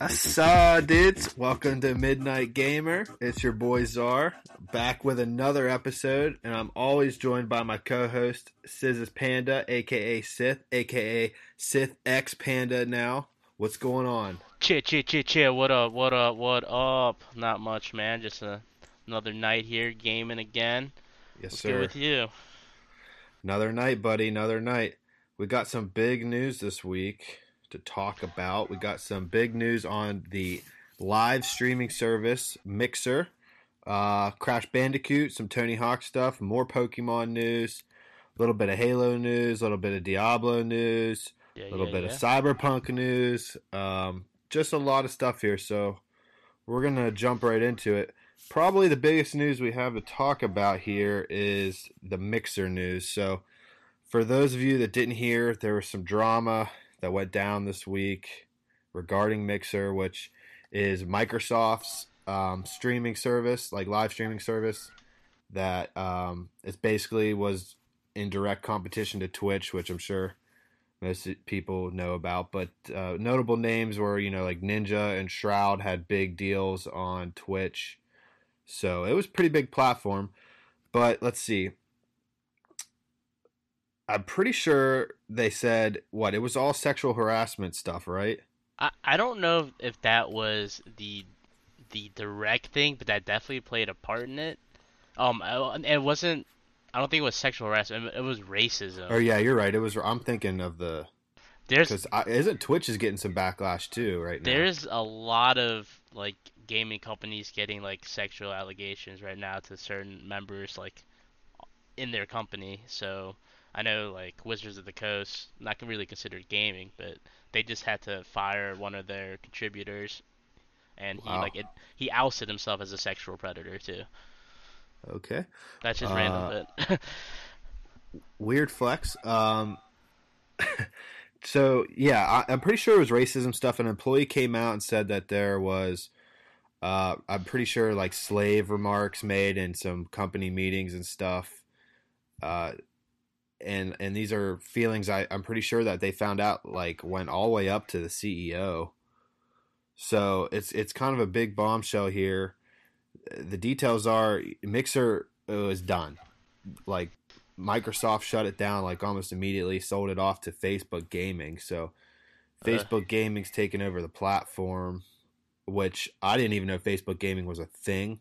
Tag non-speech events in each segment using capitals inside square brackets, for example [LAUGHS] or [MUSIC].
Asa dudes, welcome to Midnight Gamer. It's your boy Czar, back with another episode, and I'm always joined by my co-host Scissors Panda, aka Sith, aka Sith X Panda. Now, what's going on? Chit chit chit chit. What up? What up? What up? Not much, man. Just a, another night here gaming again. Yes, What's sir. good with you? Another night, buddy. Another night. We got some big news this week to talk about. We got some big news on the live streaming service Mixer, uh, Crash Bandicoot, some Tony Hawk stuff, more Pokemon news, a little bit of Halo news, a little bit of Diablo news, Yeah, a little yeah, bit yeah. of Cyberpunk news. Um, just a lot of stuff here. So we're gonna jump right into it. Probably the biggest news we have to talk about here is the Mixer news. So, for those of you that didn't hear, there was some drama that went down this week regarding Mixer, which is Microsoft's um, streaming service, like live streaming service, that um, it basically was in direct competition to Twitch, which I'm sure most people know about. But uh, notable names were, you know, like Ninja and Shroud had big deals on Twitch. So it was pretty big platform. But let's see. I'm pretty sure they said what it was all sexual harassment stuff, right? I I don't know if that was the the direct thing, but that definitely played a part in it. Um, it wasn't. I don't think it was sexual harassment. It was racism. Oh yeah, you're right. It was. I'm thinking of the There's because isn't Twitch is getting some backlash too right now. there's a lot of like gaming companies getting like sexual allegations right now to certain members like in their company. So I know like Wizards of the Coast, not really considered gaming, but they just had to fire one of their contributors, and he Wow. like it he ousted himself as a sexual predator too. Okay. That's just Uh, random, but [LAUGHS] weird flex. Um, [LAUGHS] so yeah, I, I'm pretty sure it was racism stuff. An employee came out and said that there was, uh, I'm pretty sure like slave remarks made in some company meetings and stuff. Uh, and and these are feelings I, I'm pretty sure that they found out like went all the way up to the CEO. So it's it's kind of a big bombshell here. The details are Mixer was done. Like Microsoft shut it down like almost immediately, sold it off to Facebook Gaming. So Uh. Facebook Gaming's taken over the platform, which I didn't even know Facebook Gaming was a thing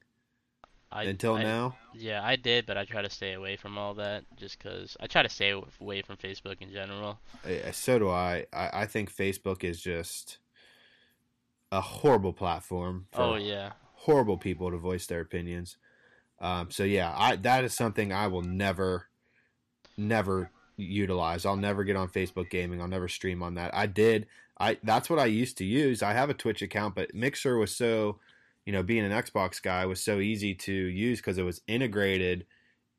I, until I- now. Yeah, I did, but I try to stay away from all that just because I try to stay away from Facebook in general. Uh, So do I. I. I think Facebook is just a horrible platform for Oh yeah. Horrible people to voice their opinions. Um, so yeah, I that is something I will never, never utilize. I'll never get on Facebook Gaming. I'll never stream on that. I did. I that's what I used to use. I have a Twitch account, but Mixer was so, you know, being an Xbox guy was so easy to use because it was integrated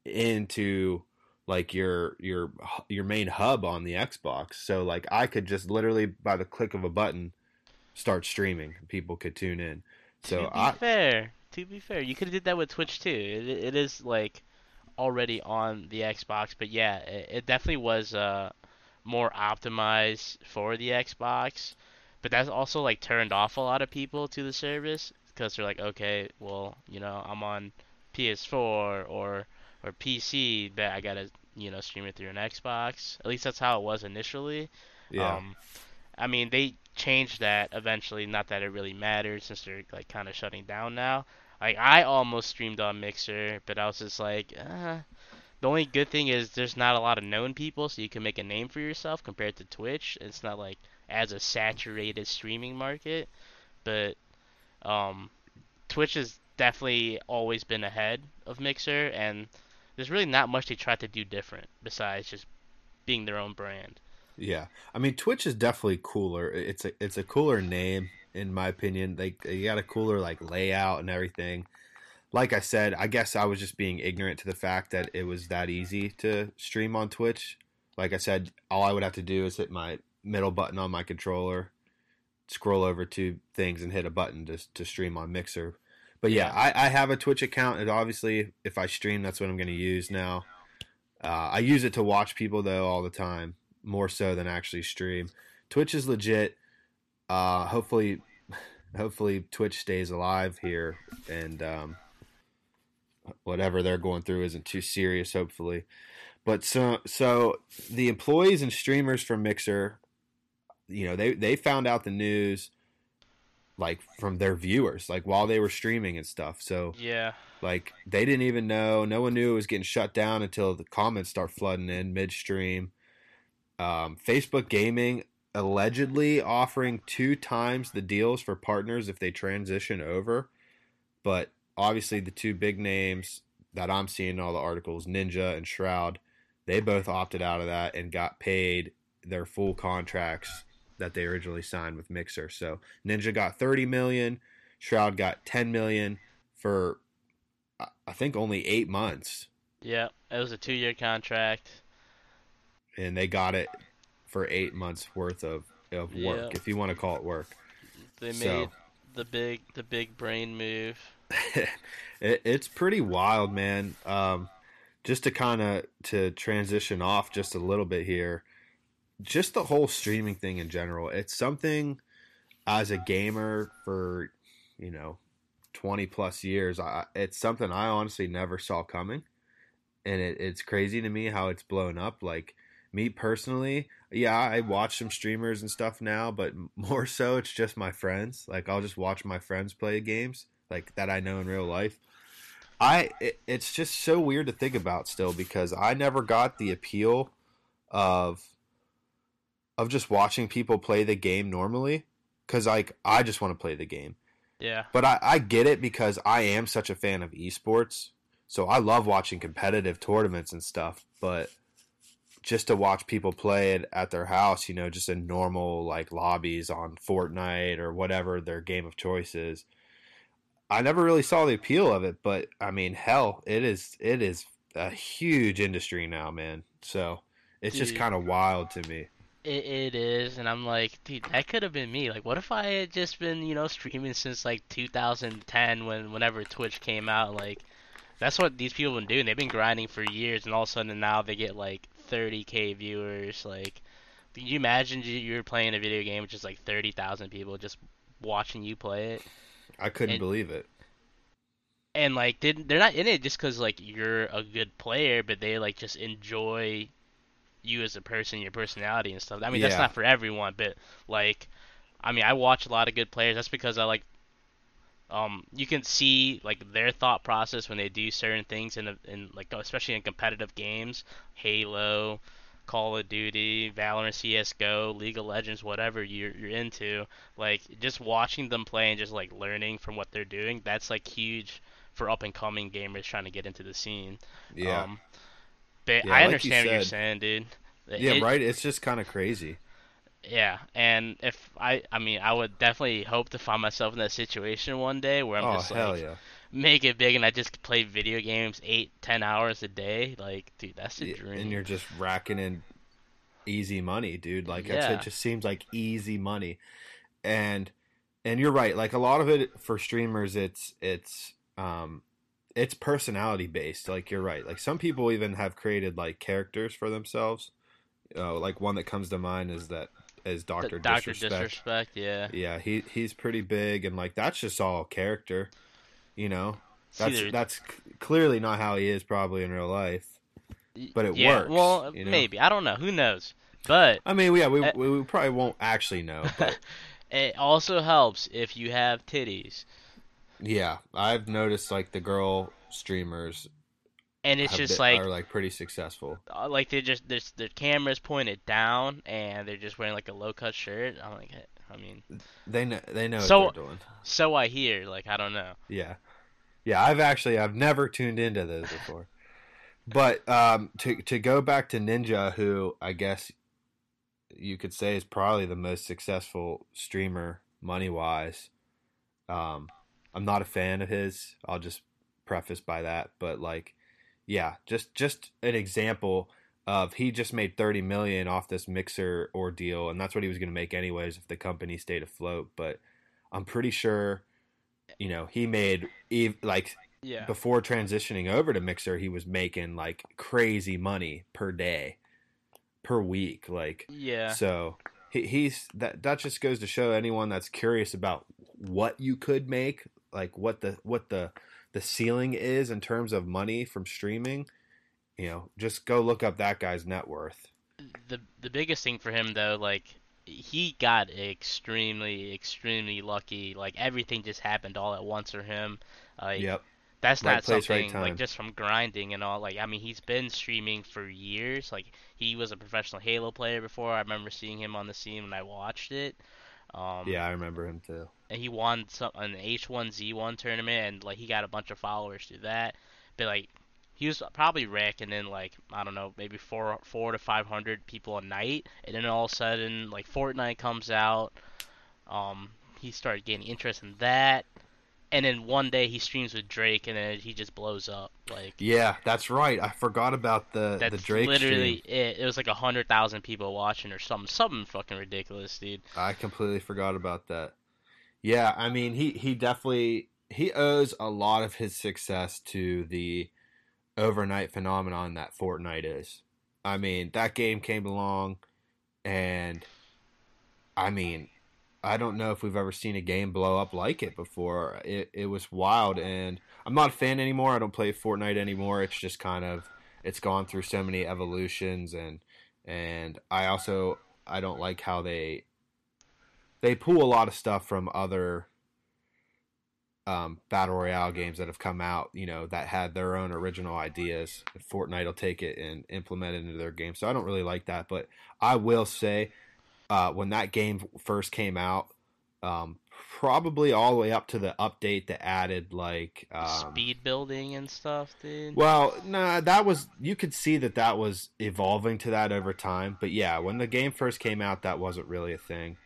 into like your your your main hub on the Xbox. So like I could just literally by the click of a button start streaming. People could tune in. So to be I fair, to be fair, you could have did that with Twitch too. It, it is like already on the Xbox, but yeah, it, it definitely was uh more optimized for the Xbox. But that's also like turned off a lot of people to the service because they're like, okay, well, you know, I'm on PS4 or or PC, but I gotta you know stream it through an Xbox. At least that's how it was initially. yeah. Um, I mean, they changed that eventually. Not that it really matters since they're like kind of shutting down now. Like I almost streamed on Mixer, but I was just like, uh, the only good thing is there's not a lot of known people, so you can make a name for yourself compared to Twitch. It's not like as a saturated streaming market, but um, Twitch has definitely always been ahead of Mixer, and there's really not much they try to do different besides just being their own brand. Yeah, I mean Twitch is definitely cooler. It's a it's a cooler name in my opinion. Like you got a cooler like layout and everything. Like I said, I guess I was just being ignorant to the fact that it was that easy to stream on Twitch. Like I said, all I would have to do is hit my middle button on my controller, scroll over to things and hit a button to to stream on Mixer. But yeah, Yeah. I, I have a Twitch account. And obviously, if I stream, that's what I'm going to use now. Uh, I use it to watch people though all the time, more so than actually stream. Twitch is legit. Uh, hopefully, [LAUGHS] hopefully Twitch stays alive here, and um, whatever they're going through isn't too serious. Hopefully, but so so the employees and streamers from Mixer, you know, they they found out the news like from their viewers, like while they were streaming and stuff. So Yeah. like they didn't even know. No one knew it was getting shut down until the comments start flooding in midstream. Um, Facebook Gaming allegedly offering two times the deals for partners if they transition over, but obviously the two big names that I'm seeing in all the articles, Ninja and Shroud, they both opted out of that and got paid their full contracts that they originally signed with Mixer. So Ninja got 30 million, Shroud got 10 million for I- think only 8 months Yeah. It was a two-year contract. And they got it for 8 months worth of of work Yeah. if you want to call it work. They So- made the big the big brain move. [LAUGHS] it, it's pretty wild, man. Um, just to kind of to transition off just a little bit here, just the whole streaming thing in general. It's something as a gamer for you know twenty plus years. I, it's something I honestly never saw coming, and it, it's crazy to me how it's blown up. Like me personally, yeah, I watch some streamers and stuff now, but [LAUGHS] more so it's just my friends. Like I'll just watch my friends play games like that I know in real life. I it, it's just so weird to think about still because I never got the appeal of of just watching people play the game normally cuz like I just want to play the game. Yeah. But I, I get it because I am such a fan of esports. So I love watching competitive tournaments and stuff, but just to watch people play it at their house, you know, just in normal like lobbies on Fortnite or whatever their game of choice is. I never really saw the appeal of it, but I mean, hell, it is it is a huge industry now, man. So it's just kind of wild to me. It, it is, and I'm like, dude, that could have been me. Like, what if I had just been, you know, streaming since like 2010 when whenever Twitch came out? Like, that's what these people have been doing. They've been grinding for years, and all of a sudden now they get like 30k viewers. Like, can you imagine you were playing a video game with just like 30,000 people just watching you play it? I couldn't And- believe it. and like they they're not in it just because like you're a good player, but they like just enjoy you as a person, your personality and stuff. I mean, that's not for everyone, but like, I mean, I watch a lot of good players. That's because I like. Um, you can see like their thought process when they do certain things in, a, in like especially in competitive games, Halo, Call of Duty, Valorant, CS:GO, League of Legends, whatever you're you're into. Like just watching them play and just like learning from what they're doing. That's like huge for up and coming gamers trying to get into the scene. Yeah. Um, but Yeah, I like you understand what you're saying, dude. yeah, It- right. It's just kind of crazy. Yeah, and if I, I mean, I would definitely hope to find myself in that situation one day where I'm oh just hell like yeah! make it big and I just play video games eight, ten hours a day. Like, dude, that's a Yeah, dream. and you're just racking in easy money, dude. Like Yeah. it just seems like easy money, and and you're right. Like a lot of it for streamers, it's it's um it's personality based. Like you're right. Like some people even have created like characters for themselves. Uh, like one that comes to mind is that is The Doctor Doctor Disrespect. Disrespect, yeah. Yeah, he he's pretty big, and like that's just all character. You know, that's either- that's c- clearly not how he is probably in real life. but it yeah, works, Well, you know? maybe I don't know. Who knows? But I mean, yeah, we, Uh, we, we probably won't actually know, [LAUGHS] but it also helps if you have titties, yeah, I've noticed like the girl streamers and it's just been- like are like pretty successful. uh, like they just there's their cameras pointed down and they're just wearing like a low cut shirt. I'm like, I mean, They know they know So- what they're doing. so I hear. Like I don't know. Yeah, yeah. I've actually I've never tuned into those before, but um, to to go back to Ninja, who I guess you could say is probably the most successful streamer money wise. Um, I'm not a fan of his. I'll just preface by that, but like, yeah, just just an example of he just made 30 million off this mixer ordeal, and that's what he was going to make anyways if the company stayed afloat. But I'm pretty sure you know, he made like Yeah. before transitioning over to Mixer, he was making like crazy money per day, per week. Like, Yeah. so he, he's that that just goes to show anyone that's curious about what you could make, like what the what the the ceiling is in terms of money from streaming. You know, just go look up that guy's net worth. the the biggest thing for him though, like he got extremely extremely lucky. Like everything just happened all at once for him. Like Yep. that's Right not place, something time. like just from grinding and all. Like I mean, he's been streaming for years. Like he was a professional Halo player before. I remember seeing him on the scene when I watched it. Um, Yeah, I remember him too. and he won some an H1Z1 tournament, and like he got a bunch of followers through that. But like he was probably raking in like I don't know, maybe four four to five hundred people a night, and then all of a sudden like Fortnite comes out, um, he started gaining interest in that, and then one day he streams with Drake, and then he just blows up. Like Yeah, that's right. I forgot about the that's the Drake literally stream. it. It was like a hundred thousand people watching or something, something fucking ridiculous, dude. I completely forgot about that. Yeah, I mean he he definitely he owes a lot of his success to the overnight phenomenon that Fortnite is. I mean, that game came along and I mean, I don't know if we've ever seen a game blow up like it before. It it was wild and I'm not a fan anymore. I don't play Fortnite anymore. It's just kind of it's gone through so many evolutions and and I also I don't like how they they pull a lot of stuff from other um, battle royale games that have come out, you know, that had their own original ideas. Fortnite will take it and implement it into their game. So I don't really like that. But I will say, uh, when that game first came out, um, probably all the way up to the update that added like um, Speed building and stuff, dude. well, nah, that was you could see that that was evolving to that over time. But yeah, when the game first came out, that wasn't really a thing.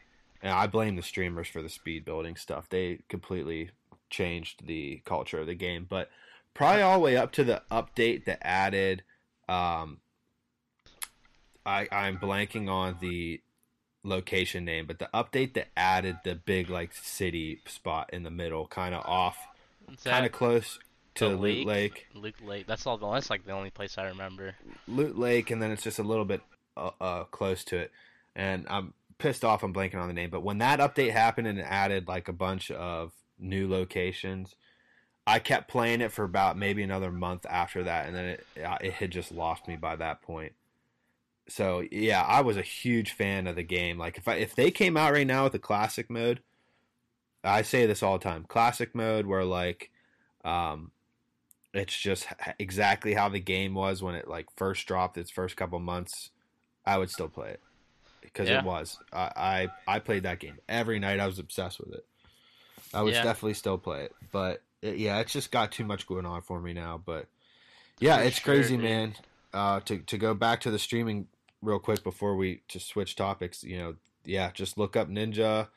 And I blame the streamers for the speed building stuff. They completely changed the culture of the game. But probably all the way up to the update that added. Um, I I'm blanking on the location name, but the update that added the big like city spot in the middle, kind of off, kind of close to the Loot Lake. Loot Lake. That's all. That's like the only place I remember. Loot Lake, and then it's just a little bit uh, uh, close to it. And I'm pissed off. I'm blanking on the name, but when that update happened and it added like a bunch of new locations, I kept playing it for about maybe another month after that, and then it uh, it had just lost me by that point. So yeah, I was a huge fan of the game. Like if I if they came out right now with a classic mode, I say this all the time. Classic mode where like um it's just exactly how the game was when it like first dropped its first couple months. I would still play it because Yeah. it was. I, I I played that game every night. I was obsessed with it. I would Yeah. definitely still play it, but it, yeah, it's just got too much going on for me now. But yeah, it's crazy, man. Uh, to to go back to the streaming real quick before we just switch topics. You know, yeah, just look up Ninja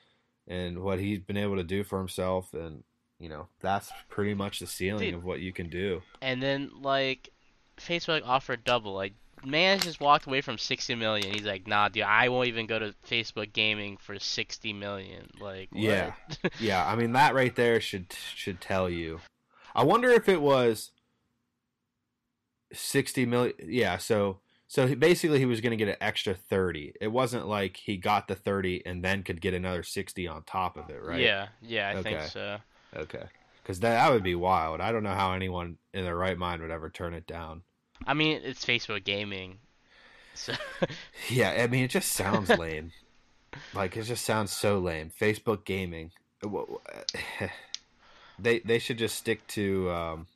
and what he's been able to do for himself, and you know that's pretty much the ceiling Dude. of what you can do. And then like Facebook offered double. Like man just walked away from 60 million. He's like, nah, dude, I won't even go to Facebook Gaming for 60 million. Like, what? Yeah. [LAUGHS] Yeah, I mean that right there should should tell you. I wonder if it was sixty million. Yeah, so so he, basically he was going to get an extra thirty. It wasn't like he got the thirty and then could get another sixty on top of it, right? Yeah, yeah, I think so. Okay. Because that that would be wild. I don't know how anyone in their right mind would ever turn it down. I mean, it's Facebook Gaming. So [LAUGHS] Yeah, I mean it just sounds [LAUGHS] lame. Like it just sounds so lame. Facebook gaming. Wha- [LAUGHS] They they should just stick to um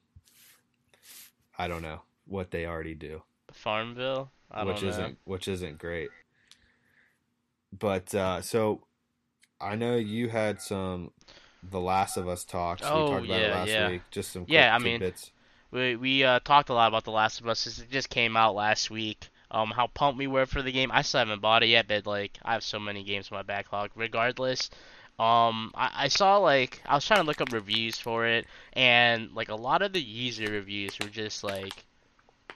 I don't know what they already do, Farmville, I which don't know. isn't which isn't great. But uh so I know you had some The Last of Us talks. Oh, we talked about it yeah, last yeah. week. Just some Yeah, quick I mean, tidbits. We we uh, talked a lot about The Last of Us. It just came out last week. Um, how pumped we were for the game. I still haven't bought it yet, but like I have so many games in my backlog. Regardless, um, I, I saw like I was trying to look up reviews for it, and like a lot of the user reviews were just like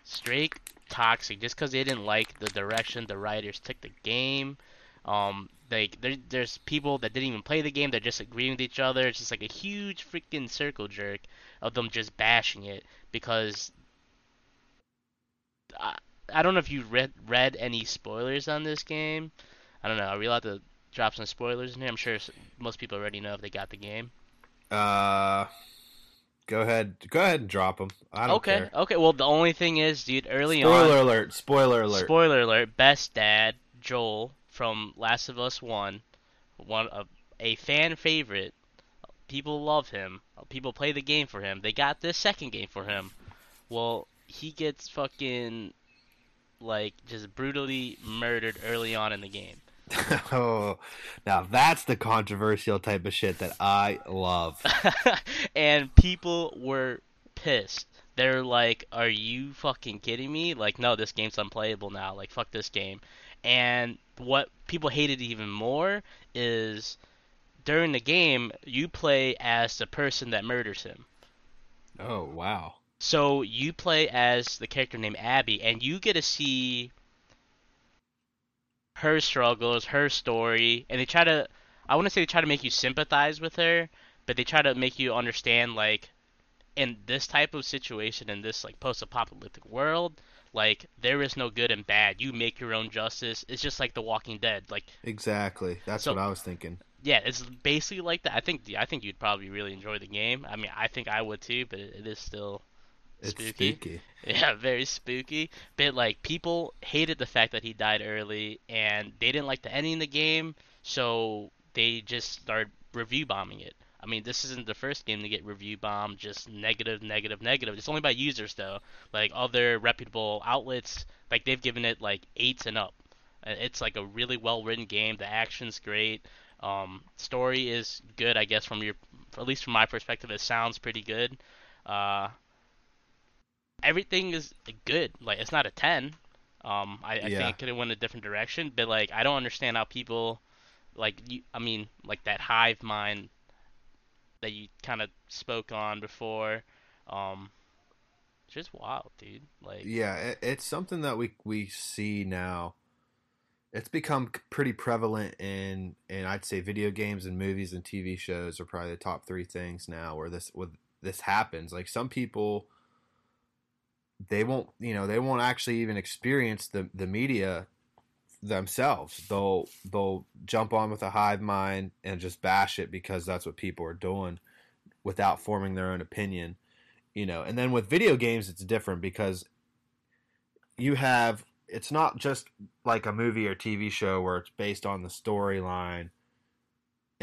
straight toxic, just because they didn't like the direction the writers took the game. Um, like there, there's people that didn't even play the game. They're just agreeing with each other. It's just like a huge freaking circle jerk of them just bashing it because I, I don't know if you read read any spoilers on this game. I don't know. Are we allowed to drop some spoilers in here? I'm sure most people already know if they got the game. Uh, go ahead. Go ahead and drop them. I don't okay. care. Okay. Well, the only thing is, dude, early Spoiler on. alert! Spoiler alert! Spoiler alert! Best dad Joel from Last of Us One, one of a fan favorite. People love him. People play the game for him. They got this second game for him. Well, he gets fucking like just brutally murdered early on in the game. [LAUGHS] oh, now that's the controversial type of shit that I love. [LAUGHS] and people were pissed. They're like, "Are you fucking kidding me? Like, no, this game's unplayable now. Like, fuck this game." And what people hated even more is during the game, you play as the person that murders him. Oh wow! So you play as the character named Abby, and you get to see her struggles, her story, and they try to. I want to say they try to make you sympathize with her, but they try to make you understand like in this type of situation in this like post-apocalyptic world like there is no good and bad you make your own justice it's just like the walking dead like Exactly. That's So- what I was thinking. yeah it's basically like that i think i think you'd probably really enjoy the game i mean i think i would too but it, is still spooky. spooky. [LAUGHS] yeah very spooky. But like people hated the fact that he died early and they didn't like the ending of the game so they just started review bombing it. I mean this isn't the first game to get review bombed just negative negative negative. It's only by users though. Like other reputable outlets like they've given it like eights and up. Uh, it's like a really well written game. The action's great. Um, story is good i guess from your at least from my perspective it sounds pretty good. Uh, everything is good. Like it's not a ten. Um, I, I Yeah. think it could have went a different direction, but like I don't understand how people, like you, I mean, like that hive mind that you kind of spoke on before. Um, it's just wild, dude. Like Yeah, it, it's something that we we see now. It's become pretty prevalent in, in I'd say video games and movies and TV shows are probably the top three things now where this with this happens. Like some people, they won't you know they won't actually even experience the the media themselves. They'll they'll jump on with a hive mind and just bash it because that's what people are doing, without forming their own opinion you know and then with video games it's different because you have it's not just like a movie or tv show where it's based on the storyline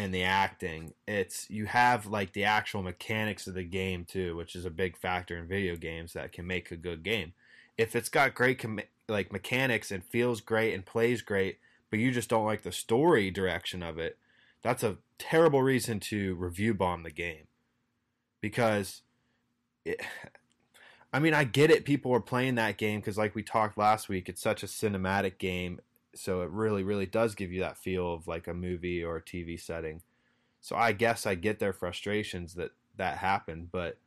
and the acting it's you have like the actual mechanics of the game too which is a big factor in video games that can make a good game if it's got great com- like mechanics and feels great and plays great but you just don't like the story direction of it that's a terrible reason to review bomb the game because it, I mean, I get it. People are playing that game because, like we talked last week, it's such a cinematic game. So it really, really does give you that feel of like a movie or a TV setting. So I guess I get their frustrations that that happened, but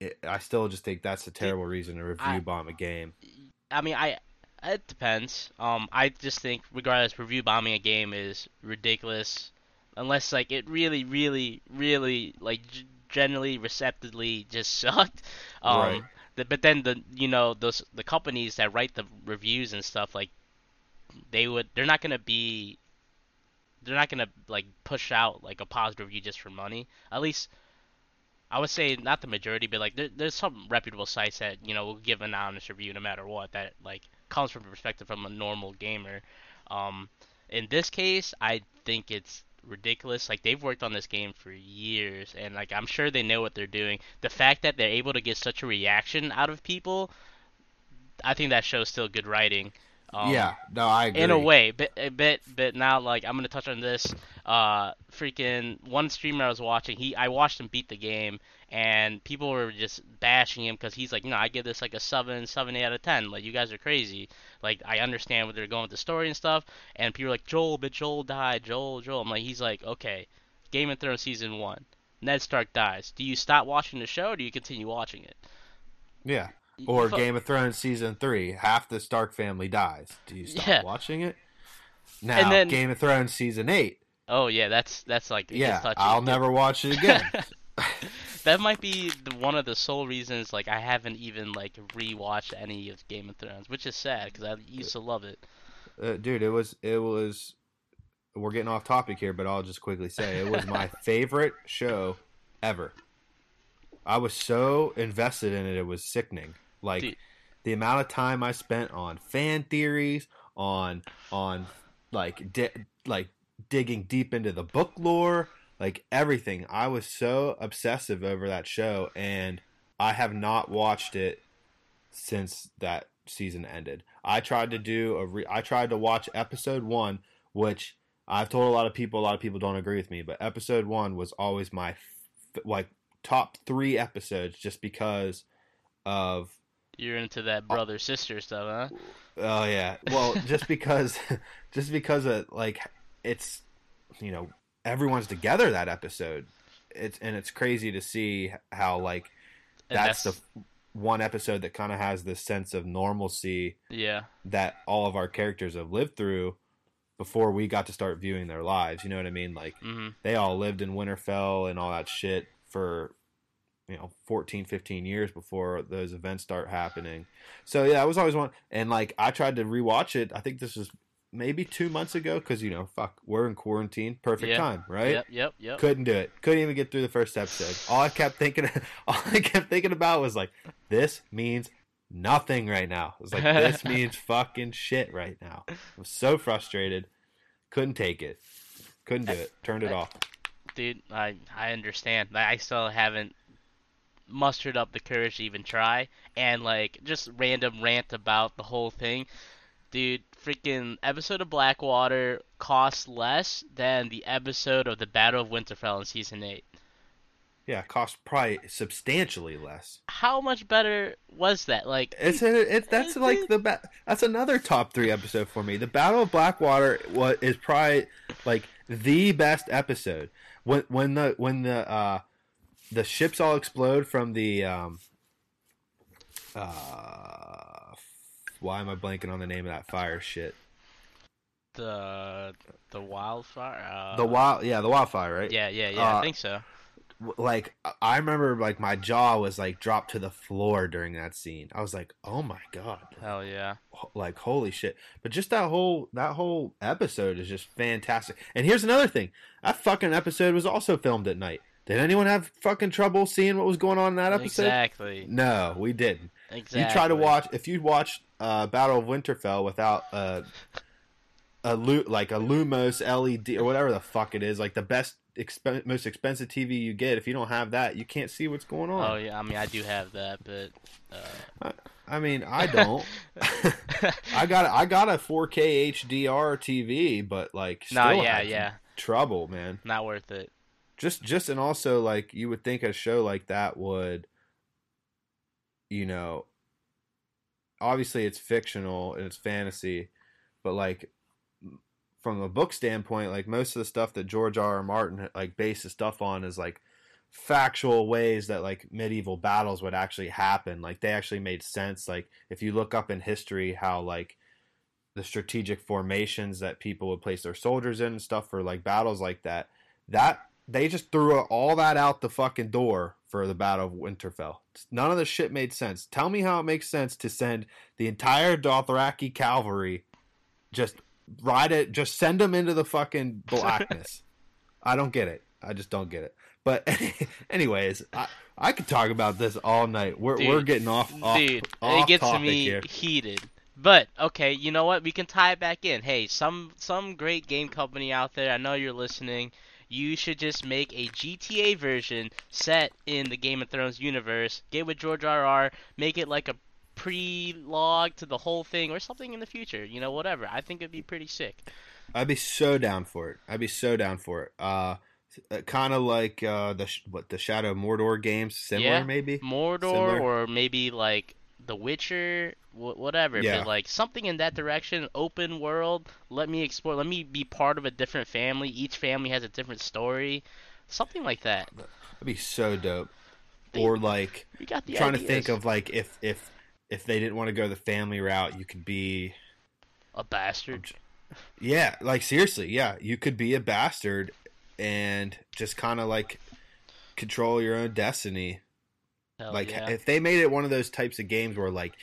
it, I still just think that's a terrible reason to review I- bomb a game. I mean, I it depends. Um, I just think regardless, review bombing a game is ridiculous, unless like it really, really, really like g- generally receptively just [LAUGHS] sucked. Um, Right. the, but then the you know those the companies that write the reviews and stuff like they would they're not gonna be they're not gonna like push out like a positive review just for money. At least I would say not the majority, but like there, there's some reputable sites that you know will give an honest review no matter what. That like comes from a perspective from a normal gamer. Um, in this case, I think it's ridiculous. Like they've worked on this game for years, and like I'm sure they know what they're doing. The fact that they're able to get such a reaction out of people, I think that shows still good writing. Um, yeah, no, I agree. in a way, but but but now like I'm gonna touch on this. Uh, freaking one streamer I was watching, he I watched him beat the game, and people were just bashing him because he's like, no, I give this like a seven, seven, eight out of ten. Like you guys are crazy. Like I understand what they're going with the story and stuff, and people are like, Joel, but Joel died, Joel, Joel. I'm like, he's like, okay, Game of Thrones season one, Ned Stark dies. Do you stop watching the show, or do you continue watching it? Yeah, or you fu- Game of Thrones season three, half the Stark family dies. Do you stop Yeah. watching it? Now, then- Game of Thrones season eight. Oh yeah, that's that's like Yeah. I'll never watch it again. [LAUGHS] that might be the, one of the sole reasons like I haven't even like rewatched any of Game of Thrones, which is sad because I used to love it. uh, dude, it was it was. We're getting off topic here, but I'll just quickly say it was my [LAUGHS] favorite show ever. I was so invested in it; it was sickening. Like Dude. the amount of time I spent on fan theories, on on like di- like digging deep into the book lore, like everything. I was so obsessive over that show, and I have not watched it since that season ended. I tried to do a re- I tried to watch episode 1, which I've told a lot of people a lot of people don't agree with me, but episode 1 was always my f- like top 3 episodes just because of You're into that brother sister stuff, huh? Oh yeah. Well, [LAUGHS] just because, [LAUGHS] just because of like it's, you know, everyone's together that episode. It's and it's crazy to see how like And that's, the one episode that kind of has this sense of normalcy yeah. that all of our characters have lived through before we got to start viewing their lives. You know what I mean? Like hmm they all lived in Winterfell and all that shit for you know 14 15 years before those events start happening so yeah i was always one and like i tried to rewatch it i think this was maybe two months ago because you know fuck we're in quarantine perfect Yeah. time right Yep. Yep. Yep. couldn't do it couldn't even get through the first episode all i kept thinking [LAUGHS] all i kept thinking about was like this means nothing right now it was like this [LAUGHS] means fucking shit right now i was so frustrated couldn't take it couldn't do it turned it off Dude, I I understand. I I still haven't mustered up the courage to even try and like just random rant about the whole thing. Dude, freaking episode of Blackwater costs less than the episode of the Battle of Winterfell in season 8. Yeah, cost probably substantially less. How much better was that? Like It's a, it, that's [LAUGHS] like the ba- that's another top three episode for me. The Battle of Blackwater was is probably like the best episode. When when the when the uh the ships all explode from the um uh why am I blanking on the name of that fire shit? the the wildfire uh, The wild yeah the wildfire right? Yeah, yeah, yeah, uh, I think so. like I remember like my jaw was like dropped to the floor during that scene. I was like, "Oh my god." Hell yeah. Like holy shit. But just that whole that whole episode is just fantastic. And here's another thing. That fucking episode was also filmed at night. Did anyone have fucking trouble seeing what was going on in that episode? Exactly. No, we didn't. Exactly. You try to watch if you watch uh, Battle of Winterfell without uh, a like a Lumos LED or whatever the fuck it is, like the best expen- most expensive TV you get. If you don't have that, you can't see what's going on. Oh yeah, I mean I do have that, but uh, I mean, I don't. I [LAUGHS] got I got a 4K HDR TV, but like still no, yeah, yeah, trouble, man. not worth it. Just just and also like you would think a show like that would you know obviously it's fictional and it's fantasy, but like from a book standpoint, like most of the stuff that George R. R. Martin like based his stuff on is like factual ways that like medieval battles would actually happen. Like they actually made sense. Like if you look up in history how like the strategic formations that people would place their soldiers in and stuff for like battles like that, that they just threw all that out the fucking door for the Battle of Winterfell. None of the shit made sense. Tell me how it makes sense to send the entire Dothraki cavalry just ride it, just send them into the fucking [LAUGHS] blackness. I don't get it. I just don't get it. But [LAUGHS] anyways, I I could talk about this all night. We're Dude, we're getting off off, Dude, off it gets me here. heated. But okay, you know what? We can tie it back in. Hey, some some great game company out there. I know you're listening. You should just make a GTA version set in the Game of Thrones universe. Get with George R. R. Make it like a pre-log to the whole thing or something in the future. You know, whatever. I think it'd be pretty sick. I'd be so down for it. I'd be so down for it. Uh, kind of like uh, the what the Shadow of Mordor games, similar Yeah. maybe. Mordor Similar. or maybe like The Witcher, wh- whatever. Yeah. But like something in that direction, open world. Let me explore. Let me be part of a different family. Each family has a different story. Something like that. That'd be so dope. They- Or like We got the trying to think of like if if if they didn't want to go the family route, you could be a bastard. Yeah, like seriously, yeah, you could be a bastard and just kind of like control your own destiny. Hell like yeah. if they made it one of those types of games where like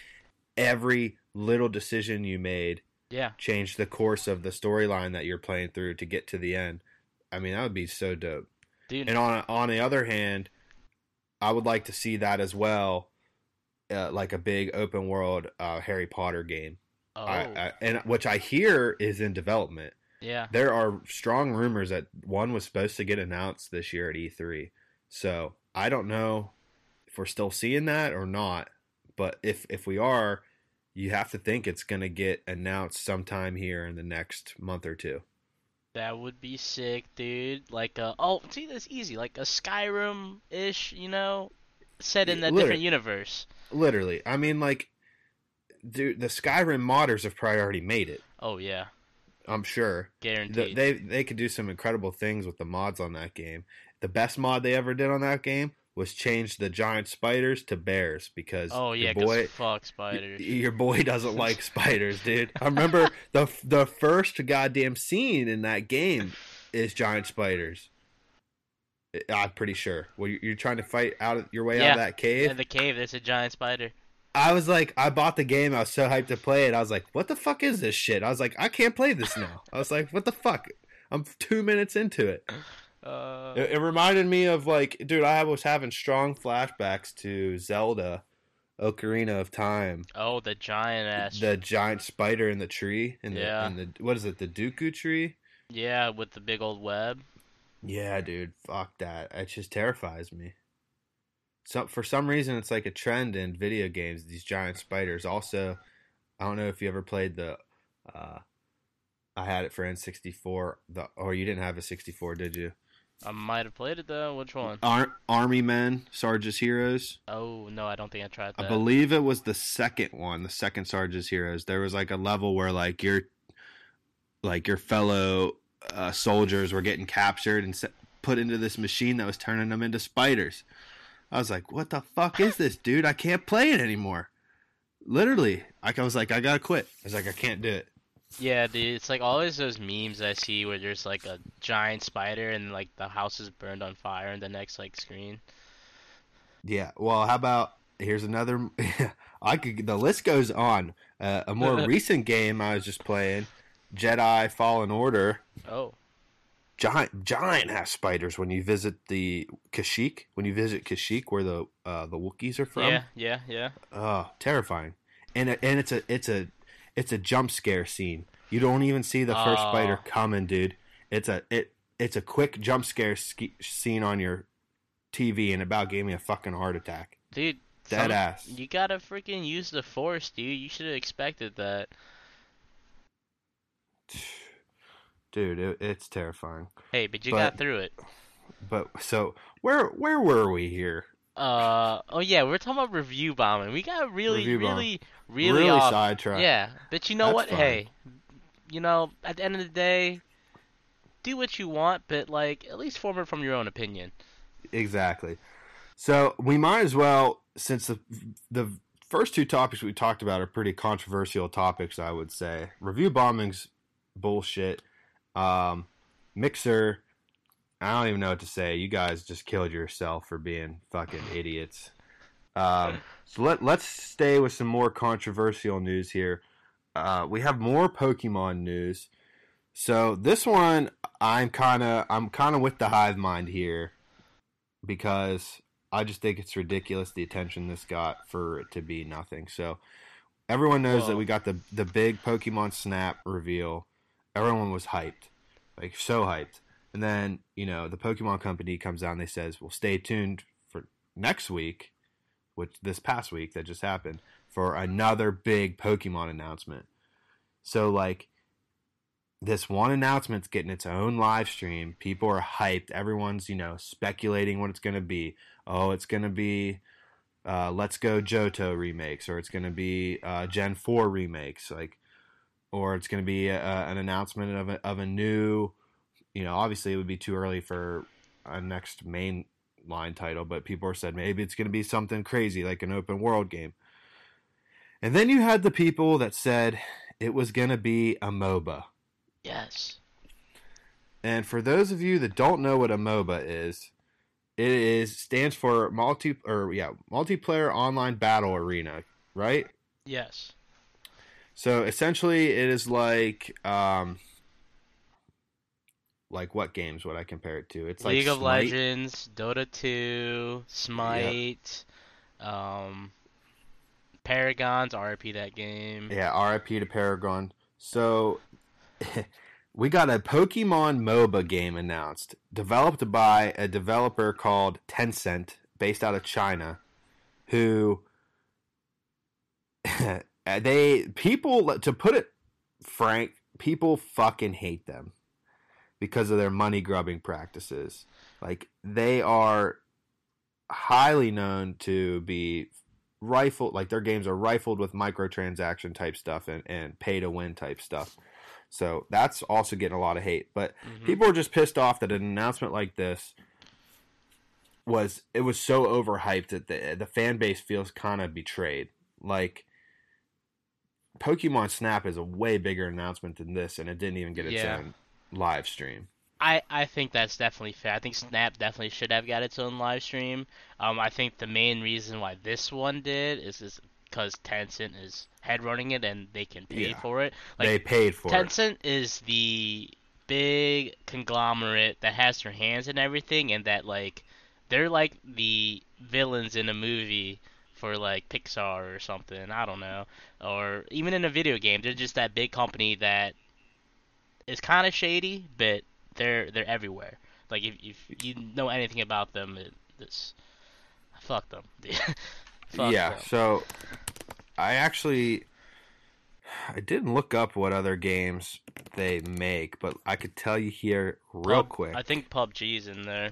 every little decision you made yeah. changed the course of the storyline that you're playing through to get to the end. I mean, that would be so dope. Dude, And on on the other hand, I would like to see that as well, uh, like a big open world uh, Harry Potter game. oh, I, I, and which I hear is in development. yeah. There are strong rumors that one was supposed to get announced this year at E3. So I don't know we're still seeing that or not. But if if we are, you have to think it's going to get announced sometime here in the next month or two. That would be sick, dude. Like, uh, oh, see, that's easy. Like a Skyrim ish, you know, set in a different universe. Literally, I mean, like, dude, the Skyrim modders have probably already made it. Oh yeah, I'm sure. Guaranteed. they they could do some incredible things with the mods on that game. The best mod they ever did on that game was change the giant spiders to bears because oh yeah, your boy fuck spiders. your boy doesn't [LAUGHS] like spiders, dude. I remember [LAUGHS] the the first goddamn scene in that game is giant spiders. I'm pretty sure. Well, you're trying to fight out of your way out of that cave. In the cave, there's a giant spider. I was like, I bought the game. I was so hyped to play it. I was like, what the fuck is this shit? I was like, I can't play this now. I was like, what the fuck? I'm two minutes into it. Uh, It, it reminded me of like, dude, I was having strong flashbacks to Zelda, Ocarina of Time, oh, the giant ass. the giant spider in the tree, in the, Yeah. in the what is it, the Deku tree? Yeah, with the big old web. Yeah, dude, fuck that. It just terrifies me. So for some reason, it's like a trend in video games. These giant spiders. Also, I don't know if you ever played the. Uh, I had it for N64. The or you didn't have a 64, did you? I might have played it though. Which one? Ar- Army Men, Sarge's Heroes. Oh no, I don't think I tried that. I believe it was the second one, the second Sarge's Heroes. There was like a level where like your, like your fellow uh, soldiers were getting captured and se- put into this machine that was turning them into spiders. I was like, "What the fuck is this, dude? I can't play it anymore." Literally, like I was like, "I gotta quit." I was like, "I can't do it." Yeah, dude, it's like always those memes I see where there's like a giant spider and like the house is burned on fire in the next like screen. Yeah. Well, how about here's another? [LAUGHS] I could. The list goes on. Uh, a more [LAUGHS] recent game I was just playing, Jedi Fallen Order. Oh, giant giant ass spiders when you visit the Kashyyyk. When you visit Kashyyyk, where the uh, the Wookiees are from. yeah, yeah, yeah. Oh, terrifying! And and it's a it's a it's a jump scare scene. You don't even see the first Oh. spider coming, dude. It's a it it's a quick jump scare ski, scene on your TV, and about gave me a fucking heart attack. Dude, Dead some- ass. You gotta freaking use the force, dude. You should have expected that. [SIGHS] Dude, it, it's terrifying. Hey, but you But- got through it. But so where where were we here? Uh oh yeah, we're talking about review bombing. We got really, Review bomb. really, really, off. sidetracked. Yeah, but you know That's what? fine. Hey, you know, at the end of the day, do what you want, but like at least form it from your own opinion. Exactly. So we might as well, since the the first two topics we talked about are pretty controversial topics, I would say. Review bombing's bullshit. Um, Mixer, I don't even know what to say. You guys just killed yourself for being fucking idiots. Um, so let let's stay with some more controversial news here. Uh, we have more Pokemon news. So this one, I'm kind of I'm kind of with the hive mind here because I just think it's ridiculous the attention this got for it to be nothing. So everyone knows that we got the the big Pokemon Snap reveal. Everyone was hyped, like so hyped. And then you know the Pokemon Company comes out and they says, "Well, stay tuned for next week, which this past week that just happened for another big Pokemon announcement." So like this one announcement's getting its own live stream. People are hyped. Everyone's, you know, speculating what it's going to be. Oh, it's going to be uh, Let's Go Johto remakes, or it's going to be uh, Gen 4 remakes, like, or it's going to be a, an announcement of a, of a new, you know, obviously it would be too early for a next main line title, but people are said maybe it's going to be something crazy like an open world game. And then you had the people that said it was going to be a MOBA Yes. And for those of you that don't know what a MOBA is, it is stands for multi or yeah multiplayer online battle arena, right? Yes. So essentially, it is like um, like what games would I compare it to? It's like League of Smite. Legends, Dota 2, Smite, um, Paragons, RP that game. Yeah, RIP to Paragon. So [LAUGHS] we got a Pokemon MOBA game announced, developed by a developer called Tencent, based out of China, who [LAUGHS] they people to put it frank, people fucking hate them because of their money grubbing practices. Like they are highly known to be rifled like their games are rifled with microtransaction type stuff and, and pay to win type stuff. So that's also getting a lot of hate. But Mhm. people are just pissed off that an announcement like this was it was so overhyped that the the fan base feels kind of betrayed. Like Pokemon Snap is a way bigger announcement than this, and it didn't even get its Yeah. own live stream. I, I think that's definitely fair. I think Snap definitely should have got its own live stream. Um, I think the main reason why this one did is is because Tencent is head running it and they can pay Yeah. for it. Like they paid for it. Tencent is the big conglomerate that has their hands in everything, and that like they're like the villains in a movie for like Pixar or something. I don't know, or even in a video game, they're just that big company that is kind of shady, but they're they're everywhere. Like if, if you know anything about them, it, this fuck them. [LAUGHS] Fuck yeah, them. so I actually I didn't look up what other games they make, but I could tell you here real Pub- quick. I think PUBG's in there.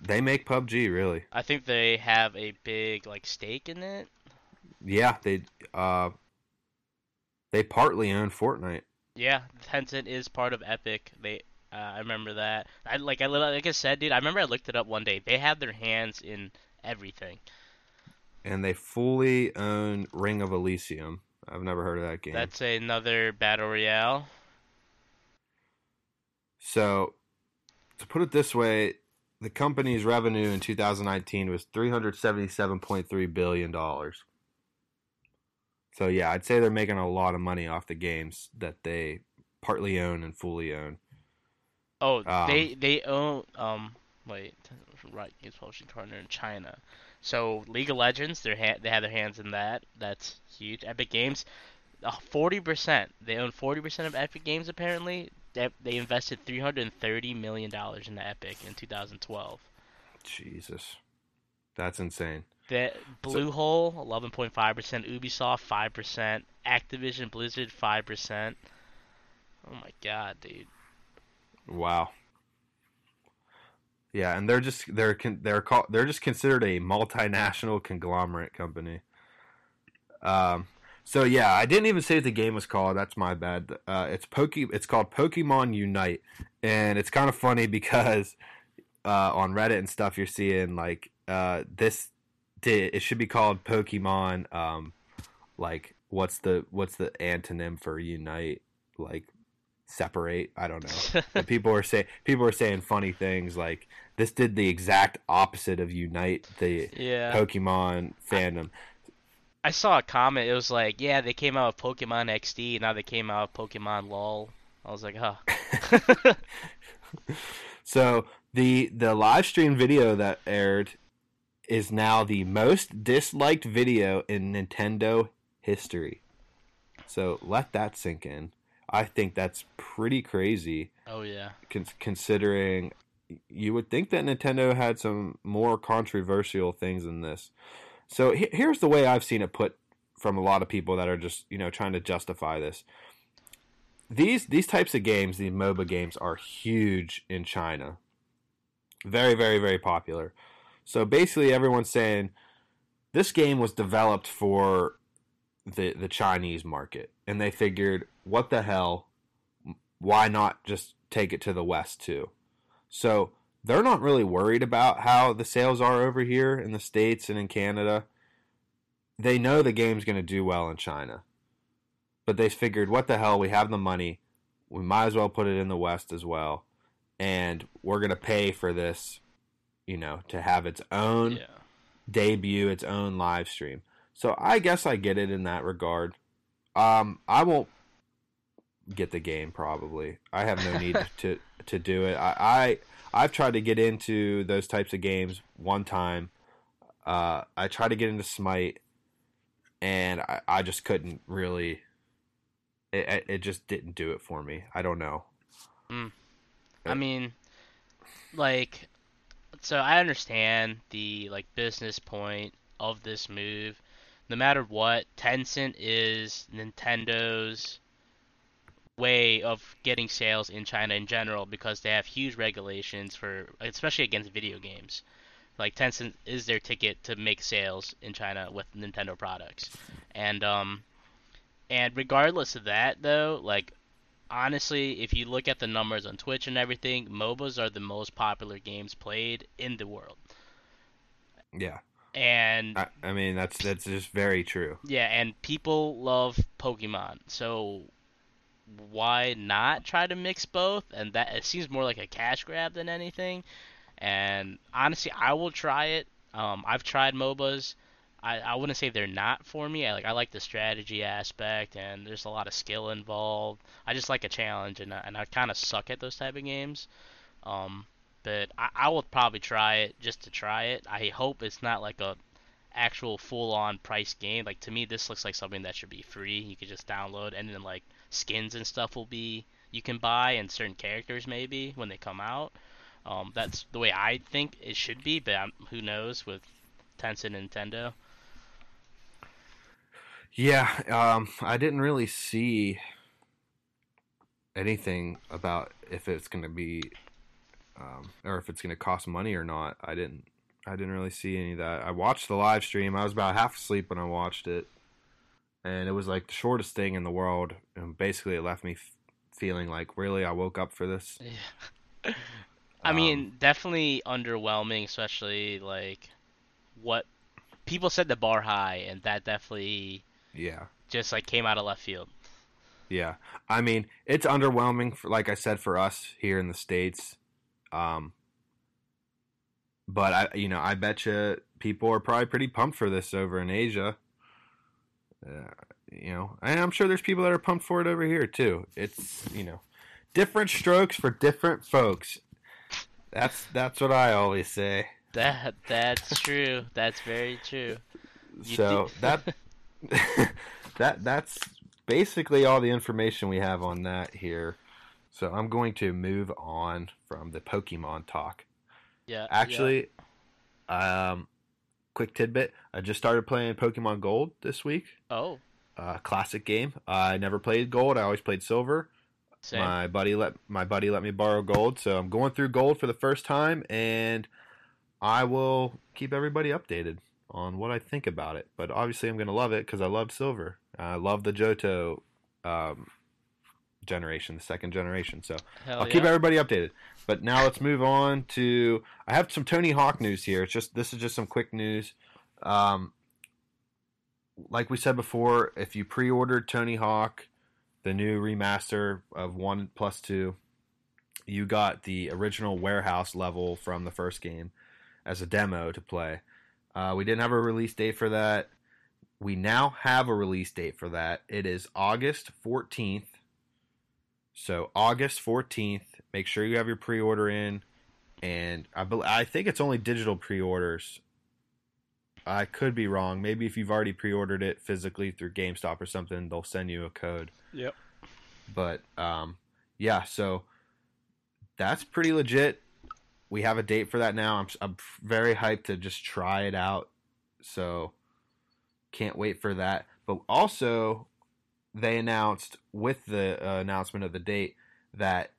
They make PUBG, really. I think they have a big like stake in it. Yeah, they uh they partly own Fortnite. Yeah, Tencent is part of Epic. They, uh, I remember that. I like I like I said, dude. I remember I looked it up one day. They have their hands in everything. And they fully own Ring of Elysium. I've never heard of that game. That's another battle royale. So, to put it this way, the company's revenue in 2019 was 377.3 billion dollars. So yeah, I'd say they're making a lot of money off the games that they partly own and fully own. Oh, Um, they they own um wait right games publishing partner in China. So League of Legends, they ha- they have their hands in that. That's huge. Epic Games, forty percent. They own forty percent of Epic Games apparently. They, they invested three hundred and thirty million dollars into Epic in two thousand twelve. Jesus. That's insane. The Bluehole, eleven point five percent. Ubisoft, five percent. Activision Blizzard, five percent. Oh my god, dude. Wow. Yeah, and they're just they're they're called they're just considered a multinational conglomerate company. Um so yeah, I didn't even say what the game was called. That's my bad. Uh, it's Poke. It's called Pokemon Unite, and it's kind of funny [LAUGHS] because uh, on Reddit and stuff, you're seeing like uh, this. Did, it should be called Pokemon. Um, like what's the what's the antonym for unite? Like separate. I don't know. [LAUGHS] People are saying people are saying funny things like this did the exact opposite of unite the yeah. Pokemon fandom. I saw a comment. It was like, yeah, they came out with Pokemon XD. Now they came out with Pokemon LOL. I was like, huh. [LAUGHS] So the the live stream video that aired is now the most disliked video in Nintendo history. So let that sink in. I think that's pretty crazy oh yeah. con- considering you would think that Nintendo had some more controversial things than this. So he- here's the way I've seen it put from a lot of people that are just you know trying to justify this. These these types of games, these MOBA games, are huge in China. Very very very popular. So basically, everyone's saying this game was developed for the the Chinese market, and they figured, what the hell, why not just take it to the West too? So they're not really worried about how the sales are over here in the States and in Canada. They know the game's going to do well in China. But they figured, what the hell, we have the money. we might as well put it in the West as well. And we're gonna pay for this, you know, to have its own Yeah. debut, its own live stream. So I guess I get it in that regard. Um, I won't get the game probably. I have no need [LAUGHS] to to do it. I, I I've tried to get into those types of games one time. Uh, I tried to get into Smite, and I, I just couldn't really. It, it it just didn't do it for me. I don't know. I mean, like, so I understand the like business point of this move. No matter what, Tencent is Nintendo's way of getting sales in China in general because they have huge regulations for, especially against video games. Like Tencent is their ticket to make sales in China with Nintendo products, and um, and regardless of that though, like honestly, if you look at the numbers on Twitch and everything, MOBAs are the most popular games played in the world. Yeah, And I, I mean that's that's just very true. yeah, and people love Pokemon. So why not try to mix both? And that it seems more like a cash grab than anything. And honestly, I will try it. Um, I've tried MOBAs. I, I wouldn't say they're not for me. I like I like the strategy aspect, and there's a lot of skill involved. I just like a challenge, and I, and I kind of suck at those type of games. Um, but I, I will probably try it just to try it. I hope it's not like a actual full-on price game. Like to me, this looks like something that should be free. You could just download, and then like skins and stuff will be you can buy, and certain characters maybe when they come out. Um, that's the way I think it should be, but um, who knows with Tencent and Nintendo. Yeah, um, I didn't really see anything about if it's going to be um, or if it's going to cost money or not. I didn't. I didn't really see any of that. I watched the live stream. I was about half asleep when I watched it, and it was like the shortest thing in the world. And basically, it left me f- feeling like, really, I woke up for this. [LAUGHS] [LAUGHS] I Um, mean, definitely underwhelming, especially like what people set the bar high, and that definitely yeah. just like came out of left field. Yeah, I mean it's underwhelming. For, like I said, for us here in the states, um, but I, you know, I bet you people are probably pretty pumped for this over in Asia. Uh, you know, and I'm sure there's people that are pumped for it over here too. It's you know, different strokes for different folks. That's that's what I always say. That that's true. That's very true. You so that [LAUGHS] that that's basically all the information we have on that here. So I'm going to move on from the Pokemon talk. yeah. Actually, um, quick tidbit: I just started playing Pokemon Gold this week. oh, Uh, classic game. I never played Gold. I always played Silver. same. My buddy let my buddy let me borrow Gold, so I'm going through Gold for the first time, and I will keep everybody updated on what I think about it. But obviously, I'm going to love it because I loved Silver. I love the Johto um, generation, the second generation. So Hell I'll yeah. keep everybody updated. But now let's move on to. I have some Tony Hawk news here. It's just this is just some quick news. Um, like we said before, if you pre-ordered Tony Hawk, the new remaster of one plus two, you got the original warehouse level from the first game as a demo to play. Uh, we didn't have a release date for that. We now have a release date for that. It is August 14th. So August 14th. Make sure you have your pre-order in, and I bel I think it's only digital pre-orders. I could be wrong. Maybe if you've already pre-ordered it physically through GameStop or something, they'll send you a code. Yep. But um, yeah, so that's pretty legit. We have a date for that now. I'm I'm very hyped to just try it out. So can't wait for that. But also, they announced with the uh, announcement of the date that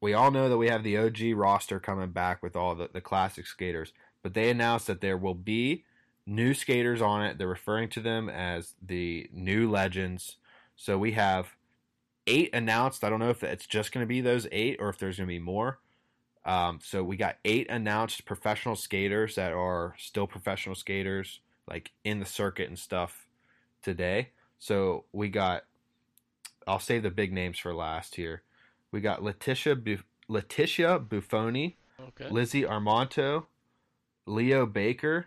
we all know that we have the OG roster coming back with all the, the classic skaters. But they announced that there will be new skaters on it. They're referring to them as the new legends. So we have eight announced. I don't know if it's just going to be those eight or if there's going to be more. Um, so we got eight announced professional skaters that are still professional skaters, like in the circuit and stuff today. So we got I'll save the big names for last here. We got Leticia Bu- Leticia Bufoni, Okay. Lizzie Armanto, Leo Baker,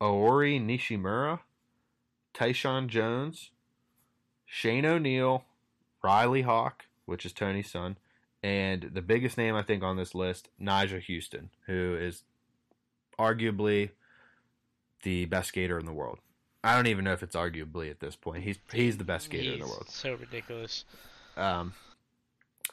Aori Nishimura, Tyshawn Jones, Shane O'Neill, Riley Hawk, which is Tony's son, and the biggest name I think on this list, Nyjah Huston, who is arguably the best skater in the world. I don't even know if it's arguably at this point. He's he's the best skater in the world. So ridiculous. Um,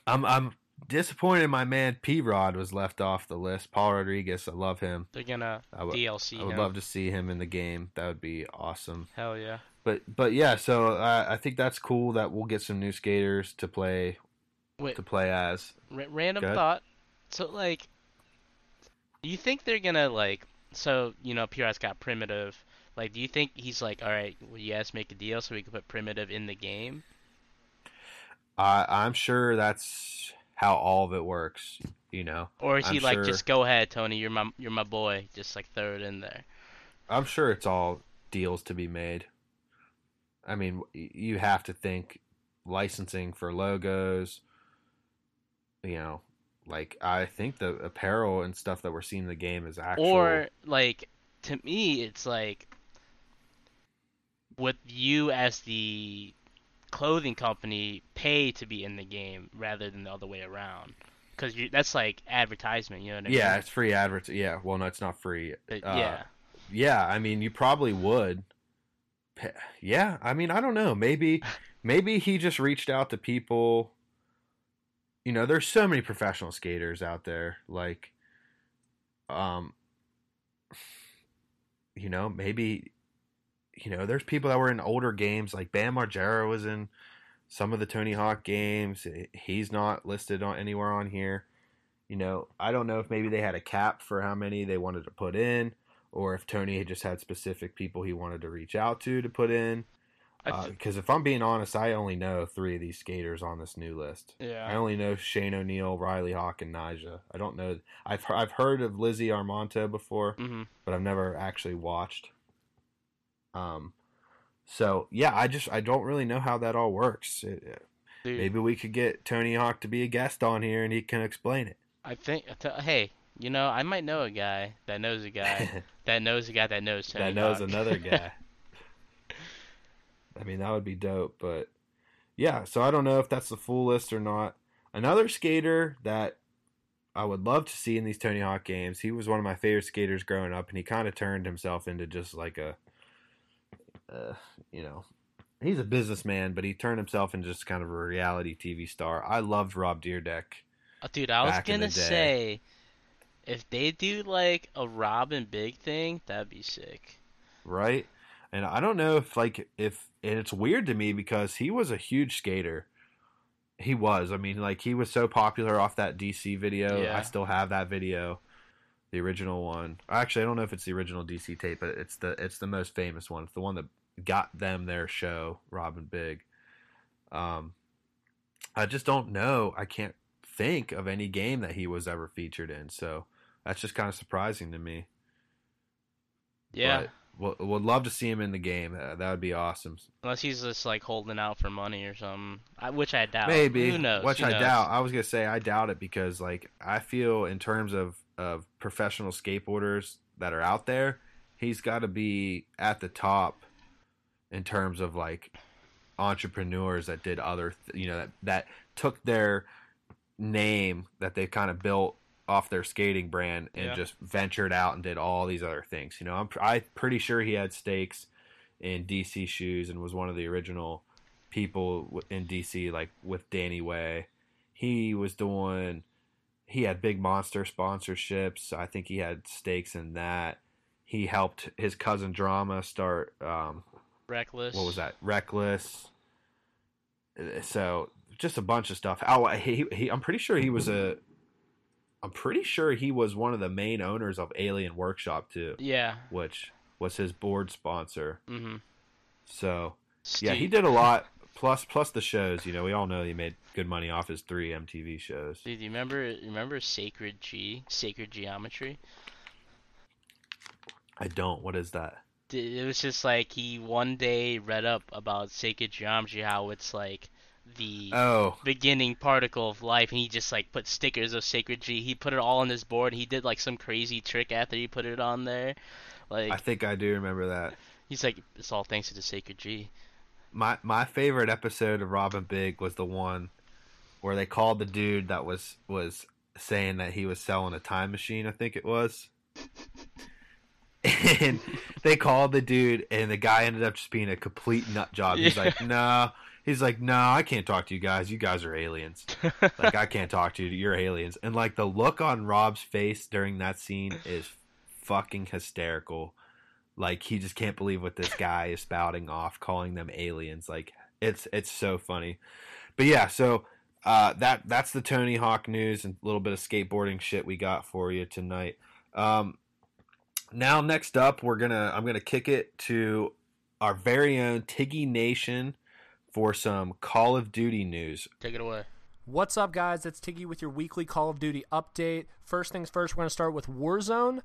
I'm I'm disappointed my man P Rod was left off the list. Paul Rodriguez, I love him. They're gonna I would, DLC I would him. love to see him in the game. That would be awesome. Hell yeah. But but yeah, so uh, I think that's cool that we'll get some new skaters to play Wait, to play as. ra- random thought. So like, do you think they're gonna like? So you know, PR's got primitive. Like, do you think he's like, all right, will you guys make a deal so we can put primitive in the game? I I'm sure that's how all of it works. You know, Or is he I'm like, sure- just go ahead, Tony, you're my you're my boy, just like throw it in there. I'm sure it's all deals to be made. I mean, you have to think licensing for logos. You know, like I think the apparel and stuff that we're seeing in the game is actual. Or like, to me, it's like, with you as the clothing company pay to be in the game rather than the other way around, because that's like advertisement. You know what I mean? yeah, it's free advert. Yeah, well, no, it's not free. But, uh, yeah. Yeah, I mean, you probably would. Yeah, I mean, I don't know. Maybe, [LAUGHS] maybe he just reached out to people. You know, there's so many professional skaters out there. Like, um, you know, maybe, you know, there's people that were in older games. Like Bam Margera was in some of the Tony Hawk games. He's not listed on anywhere on here. You know, I don't know if maybe they had a cap for how many they wanted to put in or if Tony had just had specific people he wanted to reach out to to put in. Because if I'm being honest, I only know three of these skaters on this new list. Yeah, I only know Shane O'Neill, Riley Hawk, and Nyjah. I don't know. I've I've heard of Lizzie Armanto before, hmm but I've never actually watched. Um, so yeah, I just I don't really know how that all works. It- maybe we could get Tony Hawk to be a guest on here and he can explain it. I think. Hey, you know, I might know a guy that knows a guy [LAUGHS] that knows a guy that knows Tony that knows Hawk. another guy. [LAUGHS] I mean, that would be dope, but yeah, so I don't know if that's the full list or not. Another skater that I would love to see in these Tony Hawk games. He was one of my favorite skaters growing up, and he kind of turned himself into just like a, uh, you know, he's a businessman, but he turned himself into just kind of a reality TV star. I loved Rob Dyrdek. Oh, dude, I was back in the gonna say, if they do like a Rob & Big thing, that'd be sick. right? And I don't know if like if and it's weird to me because he was a huge skater. He was. I mean, like he was so popular off that DC video. Yeah. I still have that video, the original one. Actually, I don't know if it's the original DC tape, but it's the it's the most famous one. It's the one that got them their show, Rob & Big. Um, I just don't know. I can't think of any game that he was ever featured in. So that's just kind of surprising to me. Yeah, But would, would love to see him in the game. Uh, that would be awesome. unless he's just like holding out for money or something, I, which I doubt. Maybe. Who knows? Which Who I knows? doubt. I was gonna say I doubt it because like I feel in terms of of professional skateboarders that are out there, he's got to be at the top in terms of like entrepreneurs that did other th- you know that that took their name that they kind of built off their skating brand and Yeah. just ventured out and did all these other things. You know, I'm I'm pretty sure he had stakes in DC shoes and was one of the original people in DC like with Danny Way. He was doing he had big monster sponsorships. I think he had stakes in that. He helped his cousin Drama start um, Reckless. what was that? Reckless. Uh, So just a bunch of stuff. Oh, he, he I'm pretty sure he was a. I'm pretty sure he was one of the main owners of Alien Workshop too, Yeah. which was his board sponsor. Mm-hmm. So yeah, he did a lot. Plus, plus the shows. You know, we all know he made good money off his three MTV shows. Dude, you remember? Remember Sacred G? Sacred Geometry? I don't. What is that? It was just like he one day read up about sacred geometry, how it's like the Oh, beginning particle of life, and he just like put stickers of Sacred G. He put it all on his board. He did like some crazy trick after he put it on there. Like I think I do remember that. he's like, it's all thanks to the Sacred G. My my favorite episode of Rob & Big was the one where they called the dude that was was saying that he was selling a time machine. I think it was. [LAUGHS] and they called the dude, and the guy ended up just being a complete nut job. He's Yeah. like, "No," he's like, "No, I can't talk to you guys. You guys are aliens. [LAUGHS] Like, I can't talk to you. You're aliens." And like the look on Rob's face during that scene is fucking hysterical. Like he just can't believe what this guy is spouting off, calling them aliens. Like it's it's so funny. But yeah, so uh, that that's the Tony Hawk news and a little bit of skateboarding shit we got for you tonight. Um, now next up, we're gonna I'm gonna kick it to our very own Tiggy Nation for some Call of Duty news. Take it away. What's up, guys? It's Tiggy with your weekly Call of Duty update. First things first, we're going to start with Warzone.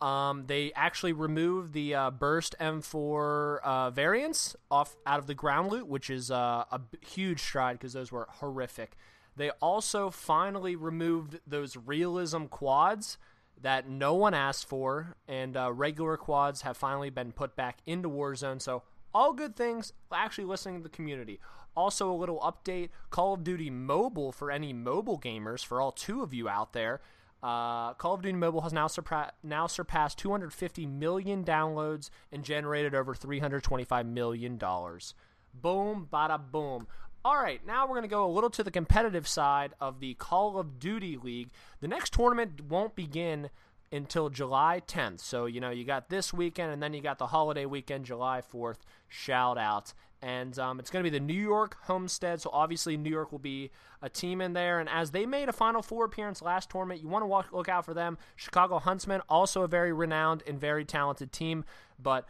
Um, they actually removed the uh, Burst M4 uh, variants off out of the ground loot, which is uh, a b- huge stride because those were horrific. They also finally removed those realism quads that no one asked for, and uh, regular quads have finally been put back into Warzone. So all good things. Actually, listening to the community. Also, a little update: Call of Duty Mobile for any mobile gamers. For all two of you out there, uh, Call of Duty Mobile has now, surpa- now surpassed 250 million downloads and generated over 325 million dollars. Boom, bada boom. All right, now we're going to go a little to the competitive side of the Call of Duty League. The next tournament won't begin until July 10th. So, you know, you got this weekend and then you got the holiday weekend, July 4th. Shout out. And um, it's going to be the New York Homestead. So, obviously, New York will be a team in there. And as they made a Final Four appearance last tournament, you want to walk, look out for them. Chicago Huntsmen, also a very renowned and very talented team. But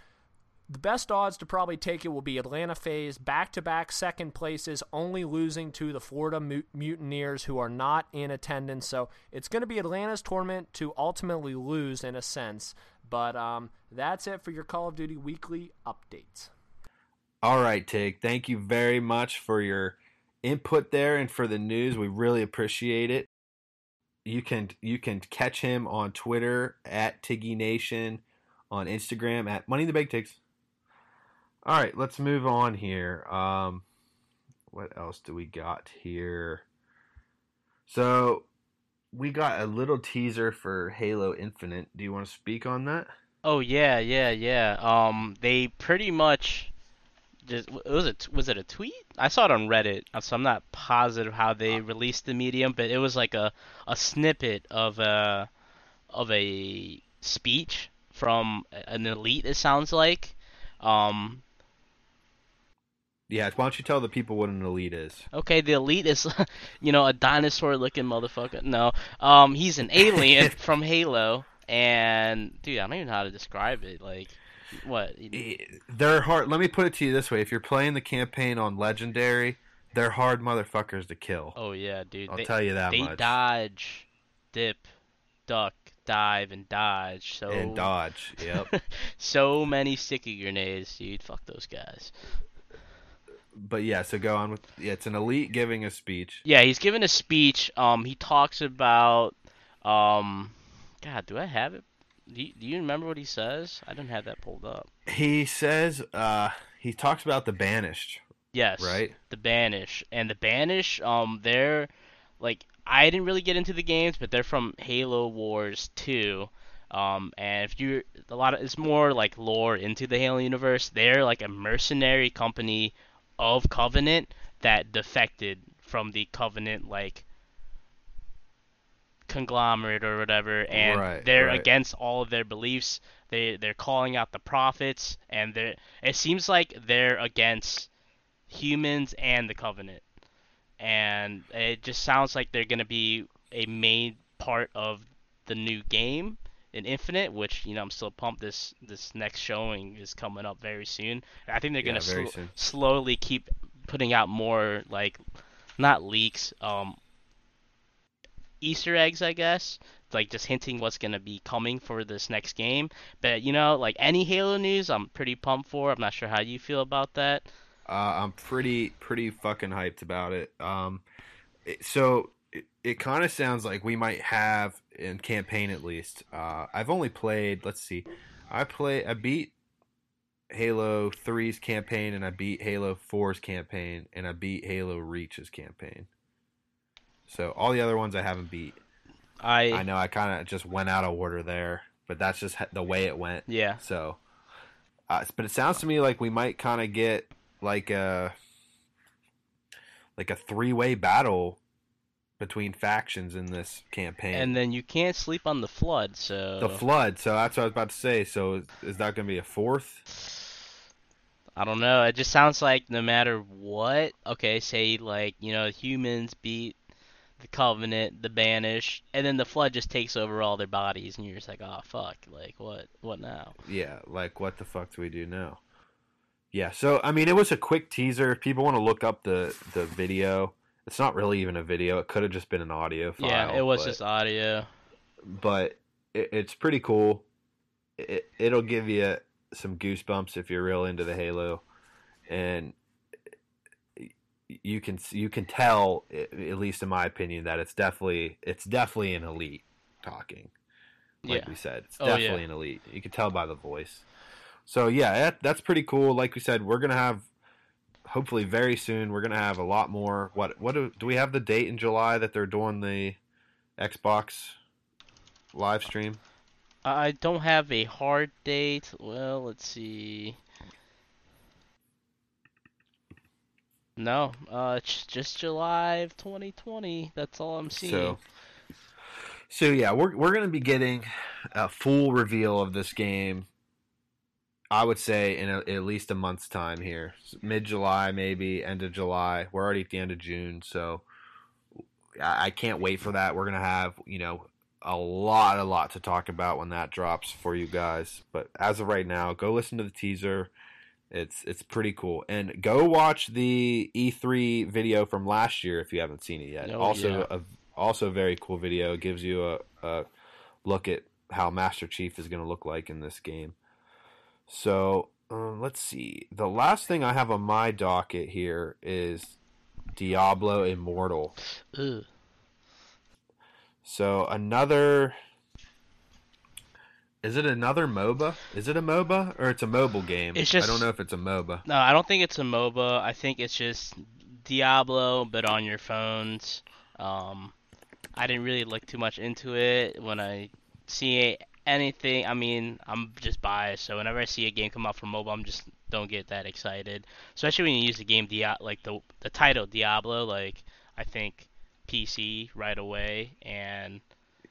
the best odds to probably take it will be Atlanta FaZe, back to back second places, only losing to the Florida Mut- Mutineers, who are not in attendance. So it's going to be Atlanta's tournament to ultimately lose in a sense. But um, that's it for your Call of Duty weekly updates. All right, Tig. Thank you very much for your input there and for the news. We really appreciate it. You can you can catch him on Twitter at Tiggy Nation, on Instagram at Money in the Big Tigs. All right, let's move on here. Um, what else do we got here? So we got a little teaser for Halo Infinite. Do you want to speak on that? Oh yeah, yeah, yeah. Um, they pretty much just it was it was it a tweet? I saw it on Reddit, uh, so I'm not positive how they released the medium, but it was like a a snippet of a of a speech from an elite. It sounds like. Um, Yeah, why don't you tell the people what an elite is? Okay, the elite is, [LAUGHS] you know, a dinosaur-looking motherfucker. No, um, he's an alien [LAUGHS] from Halo, and dude, I don't even know how to describe it. Like, what? They're hard. Let me put it to you this way: if you're playing the campaign on Legendary, they're hard motherfuckers to kill. Oh yeah, dude. I'll they, tell you that they much. dodge, dip, duck, dive, and dodge. So And dodge. Yep. [LAUGHS] so many sticky grenades, dude. Fuck those guys. But yeah, so go on with. Yeah, it's an elite giving a speech. Yeah, he's giving a speech. Um, he talks about, um, God, do I have it? Do you, do you remember what he says? I didn't have that pulled up. He says. uh He talks about the banished. Yes. Right. The banished And the banished. um, they're like I didn't really get into the games, but they're from Halo Wars 2. Um, and if you a lot of it's more like lore into the Halo universe. They're like a mercenary company of Covenant that defected from the Covenant like conglomerate or whatever, and Right, they're right. against all of their beliefs. They they're calling out the prophets, and they it seems like they're against humans and the Covenant, and it just sounds like they're gonna be a main part of the new game in Infinite, which you know I'm still pumped. This this next showing is coming up very soon. I think they're Yeah, gonna sl- slowly keep putting out more like not leaks, um, Easter eggs, I guess, like just hinting what's gonna be coming for this next game. But you know, like any Halo news, I'm pretty pumped for. I'm not sure how you feel about that. Uh, I'm pretty pretty fucking hyped about it. Um, so it, kind of sounds like we might have in campaign at least. Uh, I've only played. Let's see. I play. I beat Halo 3's campaign, and I beat Halo 4's campaign, and I beat Halo Reach's campaign. So all the other ones I haven't beat. I I know I kind of just went out of order there, but that's just the way it went. yeah. So, uh, but it sounds to me like we might kind of get like a like a three way battle between factions in this campaign. And then you can't sleep on the flood, so the flood. So that's what I was about to say. So is, is that going to be a fourth? I don't know. It just sounds like no matter what, okay, say like, you know, humans beat the Covenant, the Banished, and then the Flood just takes over all their bodies, and you're just like, oh, fuck. Like, what What now? Yeah. Like what the fuck do we do now? Yeah. So I mean, it was a quick teaser. If people want to look up the the video, it's not really even a video. It could have just been an audio file. yeah, it was but- just audio. but it, it's pretty cool. It, it'll give you some goosebumps if you're real into the Halo, and you can you can tell, at least in my opinion, that it's definitely it's definitely an elite talking. Like Yeah. we said, it's Oh, yeah. definitely an elite. You can tell by the voice. So yeah, that, that's pretty cool. Like we said, we're gonna have hopefully very soon. We're gonna have a lot more. What what do, do we have the date in July that they're doing the Xbox live stream? I don't have a hard date. Well, let's see. No, uh, it's just July of 2020. That's all I'm seeing. So, so yeah, we're we're gonna be getting a full reveal of this game. I would say in a, at least a month's time here, mid July, maybe end of July. We're already at the end of June, so I, I can't wait for that. We're gonna have you know a lot, a lot to talk about when that drops for you guys. But as of right now, go listen to the teaser. It's it's pretty cool, and go watch the E3 video from last year if you haven't seen it yet. Oh, also, yeah. a also very cool video. It gives you a, a look at how Master Chief is going to look like in this game. So um, let's see. The last thing I have on my docket here is Diablo Immortal. So another. Is it another MOBA? Is it a MOBA or it's a mobile game? It's just, I don't know if it's a MOBA. No, I don't think it's a MOBA. I think it's just Diablo, but on your phones. Um, I didn't really look too much into it. When I see anything, I mean, I'm just biased. So whenever I see a game come out for mobile, I'm just don't get that excited. Especially when you use the game Dia- like the the title Diablo. Like I think PC right away, and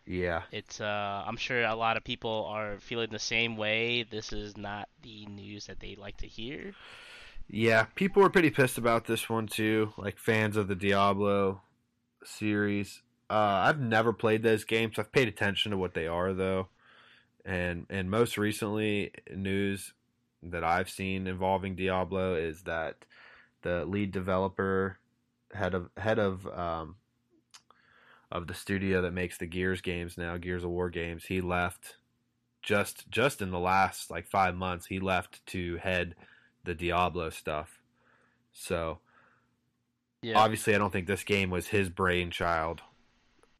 Yeah. it's uh, I'm sure a lot of people are feeling the same way. This is not the news that they like to hear. Yeah, people were pretty pissed about this one too, like fans of the Diablo series. Uh, I've never played those games. I've paid attention to what they are though, and and most recently news that I've seen involving Diablo is that the lead developer, head of head of um, of the studio that makes the Gears games now, Gears of War games, he left just just in the last like five months. He left to head the Diablo stuff. So Yeah. obviously, I don't think this game was his brainchild.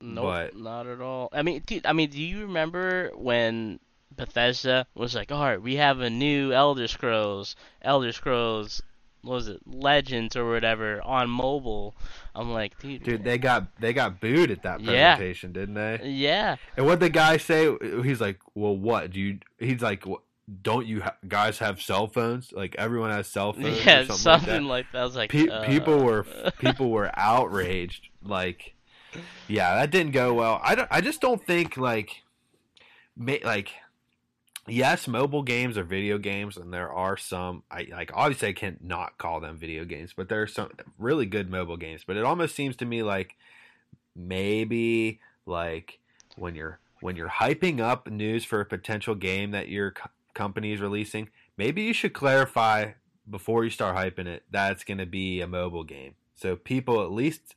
Nope, not at all. I mean, dude, I mean, do you remember when Bethesda was like, "All right, we have a new Elder Scrolls, Elder Scrolls, what was it, Legends or whatever on mobile?" I'm like, dude, Dude, they got they got booed at that Yeah. presentation, didn't they? yeah, And what the guy say? He's like, "Well, what do you?" He's like, "What- "Don't you ha- guys have cell phones? Like everyone has cell phones." or yeah, something, something like like that. I was like, Pe- uh, people were people were [LAUGHS] outraged. Like, yeah, that didn't go well. I don't. I just don't think like, ma- like, yes, mobile games are video games, and there are some. I like obviously I can't not call them video games, but there are some really good mobile games. But it almost seems to me like maybe like when you're when you're hyping up news for a potential game that your co- company is releasing, maybe you should clarify before you start hyping it that it's going to be a mobile game. So people at least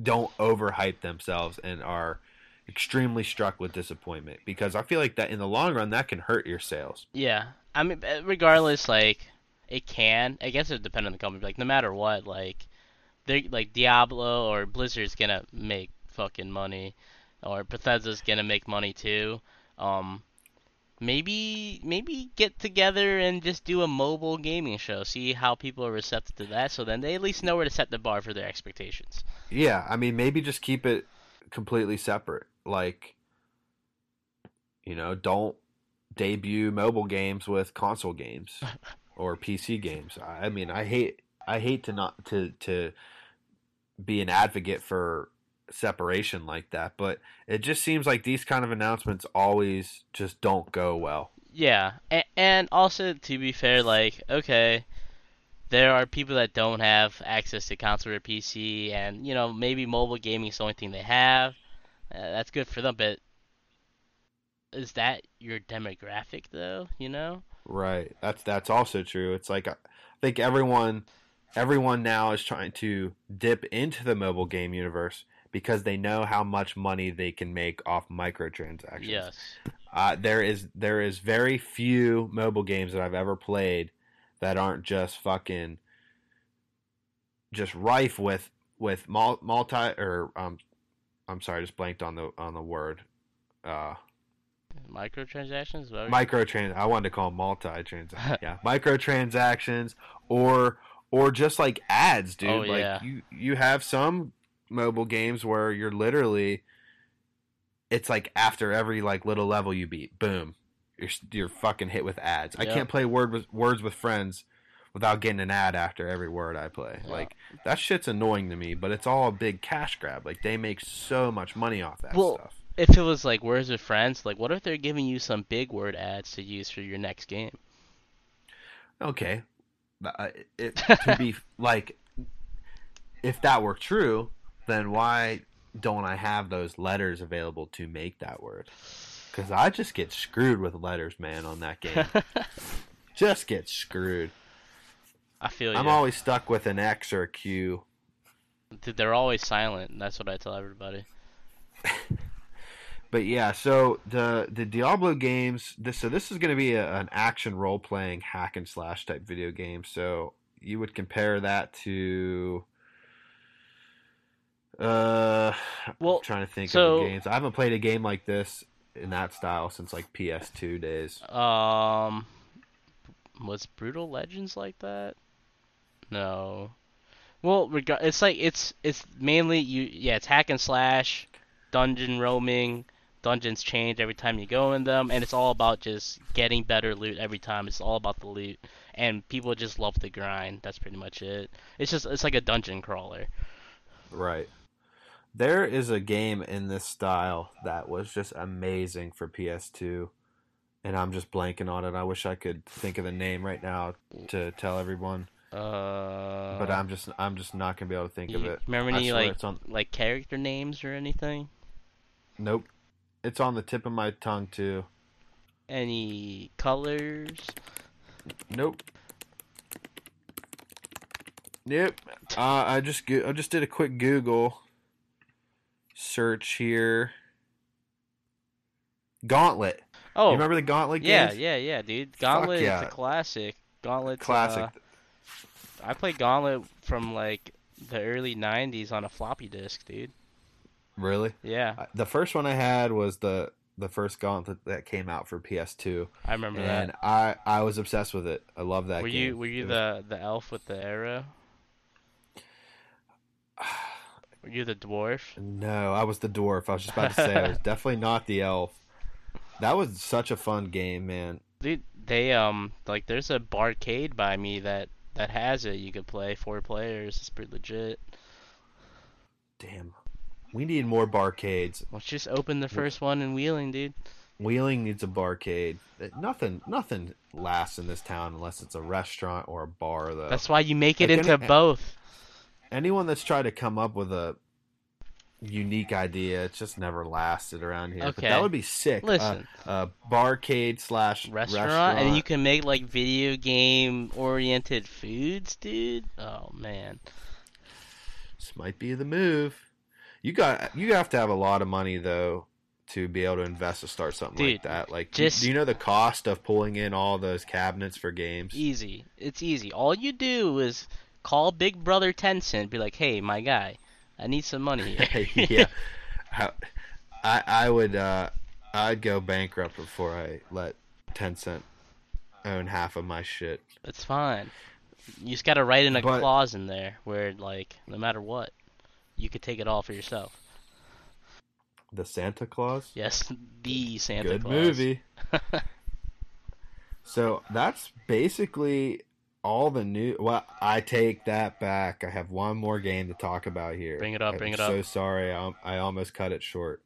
don't overhype themselves and are extremely struck with disappointment because I feel like that in the long run that can hurt your sales. Yeah, I mean, uh, regardless, like it can. I guess it depends on the company. Like no matter what, like they like Diablo or Blizzard's gonna make fucking money, or Bethesda's gonna make money too. Um, maybe maybe get together and just do a mobile gaming show. See how people are receptive to that. So then they at least know where to set the bar for their expectations. Yeah, I mean, maybe just keep it completely separate. Like, you know, don't debut mobile games with console games [LAUGHS] or PC games. I mean, I hate I hate to not to to be an advocate for separation like that, but it just seems like these kind of announcements always just don't go well. Yeah, and, and also to be fair, like okay, there are people that don't have access to console or PC, and you know maybe mobile gaming is the only thing they have. Uh, that's good for them, but is that your demographic though? You know? Right. That's that's also true. It's like I think everyone everyone now is trying to dip into the mobile game universe because they know how much money they can make off microtransactions. Yes. Uh, there is there is very few mobile games that I've ever played that aren't just fucking just rife with with multi or um I'm sorry, I just blanked on the on the word. Uh Microtransactions. What were you- microtrans I wanted to call them multi-transaction. [LAUGHS] yeah, microtransactions or or just like ads, dude. Oh, like yeah. you you have some mobile games where you're literally it's like after every like little level you beat, boom, you're you're fucking hit with ads. I can't play word with words with friends without getting an ad after every word I play. Yeah. Like that shit's annoying to me, but it's all a big cash grab. Like they make so much money off that Well, stuff. if it was like words with friends, like what if they're giving you some big word ads to use for your next game? Okay. Uh, It, [LAUGHS] to be like, if that were true, then why don't I have those letters available to make that word? Because I just get screwed with letters, man, on that game. [LAUGHS] just get screwed. I feel you I'm you. always stuck with an X or a Q. They're always silent. and That's what I tell everybody. [LAUGHS] But yeah, so the the Diablo games. This so this is going to be a, an action role playing hack and slash type video game. So you would compare that to. Uh, Well, I'm trying to think so- of the games. I haven't played a game like this in that style since like PS2 days. Um, was Brutal Legends like that? No. Well, reg- it's like it's it's mainly you. Yeah, it's hack and slash, dungeon roaming. Dungeons change every time you go in them, and it's all about just getting better loot every time. It's all about the loot, and people just love the grind. That's pretty much it. It's just it's like a dungeon crawler. Right. There is a game in this style that was just amazing for PS2, and I'm just blanking on it. I wish I could think of the name right now to tell everyone, Uh, but I'm just I'm just not gonna be able to think of it. remember any like it's on. like character names or anything? Nope. It's on the tip of my tongue too. Any colors? Nope. Nope. Uh, I just go- I just did a quick Google search here. Gauntlet. Oh, You remember the Gauntlet yeah, games? yeah, yeah, dude. Gauntlet yeah. is a classic. Gauntlet Classic. I played Gauntlet from like the early '90s on a floppy disk, dude. Really? Yeah, Uh, The first one I had was the the first Gauntlet that came out for PS2, I remember and that. I I was obsessed with it. I love that Were game. you were you It was- the the elf with the arrow? Were you the dwarf? No, I was the dwarf. I was just about to say I was [LAUGHS] definitely not the elf. That was such a fun game, man. Dude, they um like there's a barcade by me that that has it. You could play four players. It's pretty legit. Damn. We need more barcades. Let's just open the first one in Wheeling, dude. Wheeling needs a barcade. Uh, Nothing nothing lasts in this town unless it's a restaurant or a bar though. That's why you make it Like into any- both. Anyone that's tried to come up with a unique idea, it's just never lasted around here. But Okay. that would be sick. Uh, Listen. uh, barcade slash restaurant, and you can make like video game oriented foods, dude. Oh man. This might be the move. You got you have to have a lot of money though to be able to invest to start something Dude, like that. Like, just- do you know the cost of pulling in all those cabinets for games? Easy. It's easy. All you do is call Big Brother Tencent, be like, "Hey, my guy, I need some money [LAUGHS] here." yeah, [LAUGHS] How, I I would uh, I'd go bankrupt before I let Tencent own half of my shit. It's fine. You just gotta write in a But- clause in there where, like, no matter what, you could take it all for yourself. The Santa Claus. Yes, the Santa Good Claus. Good movie. [LAUGHS] So that's basically all the new. Well, I take that back. I have one more game to talk about here. Bring it up, I'm bring it so up. So sorry. I, I almost cut it short.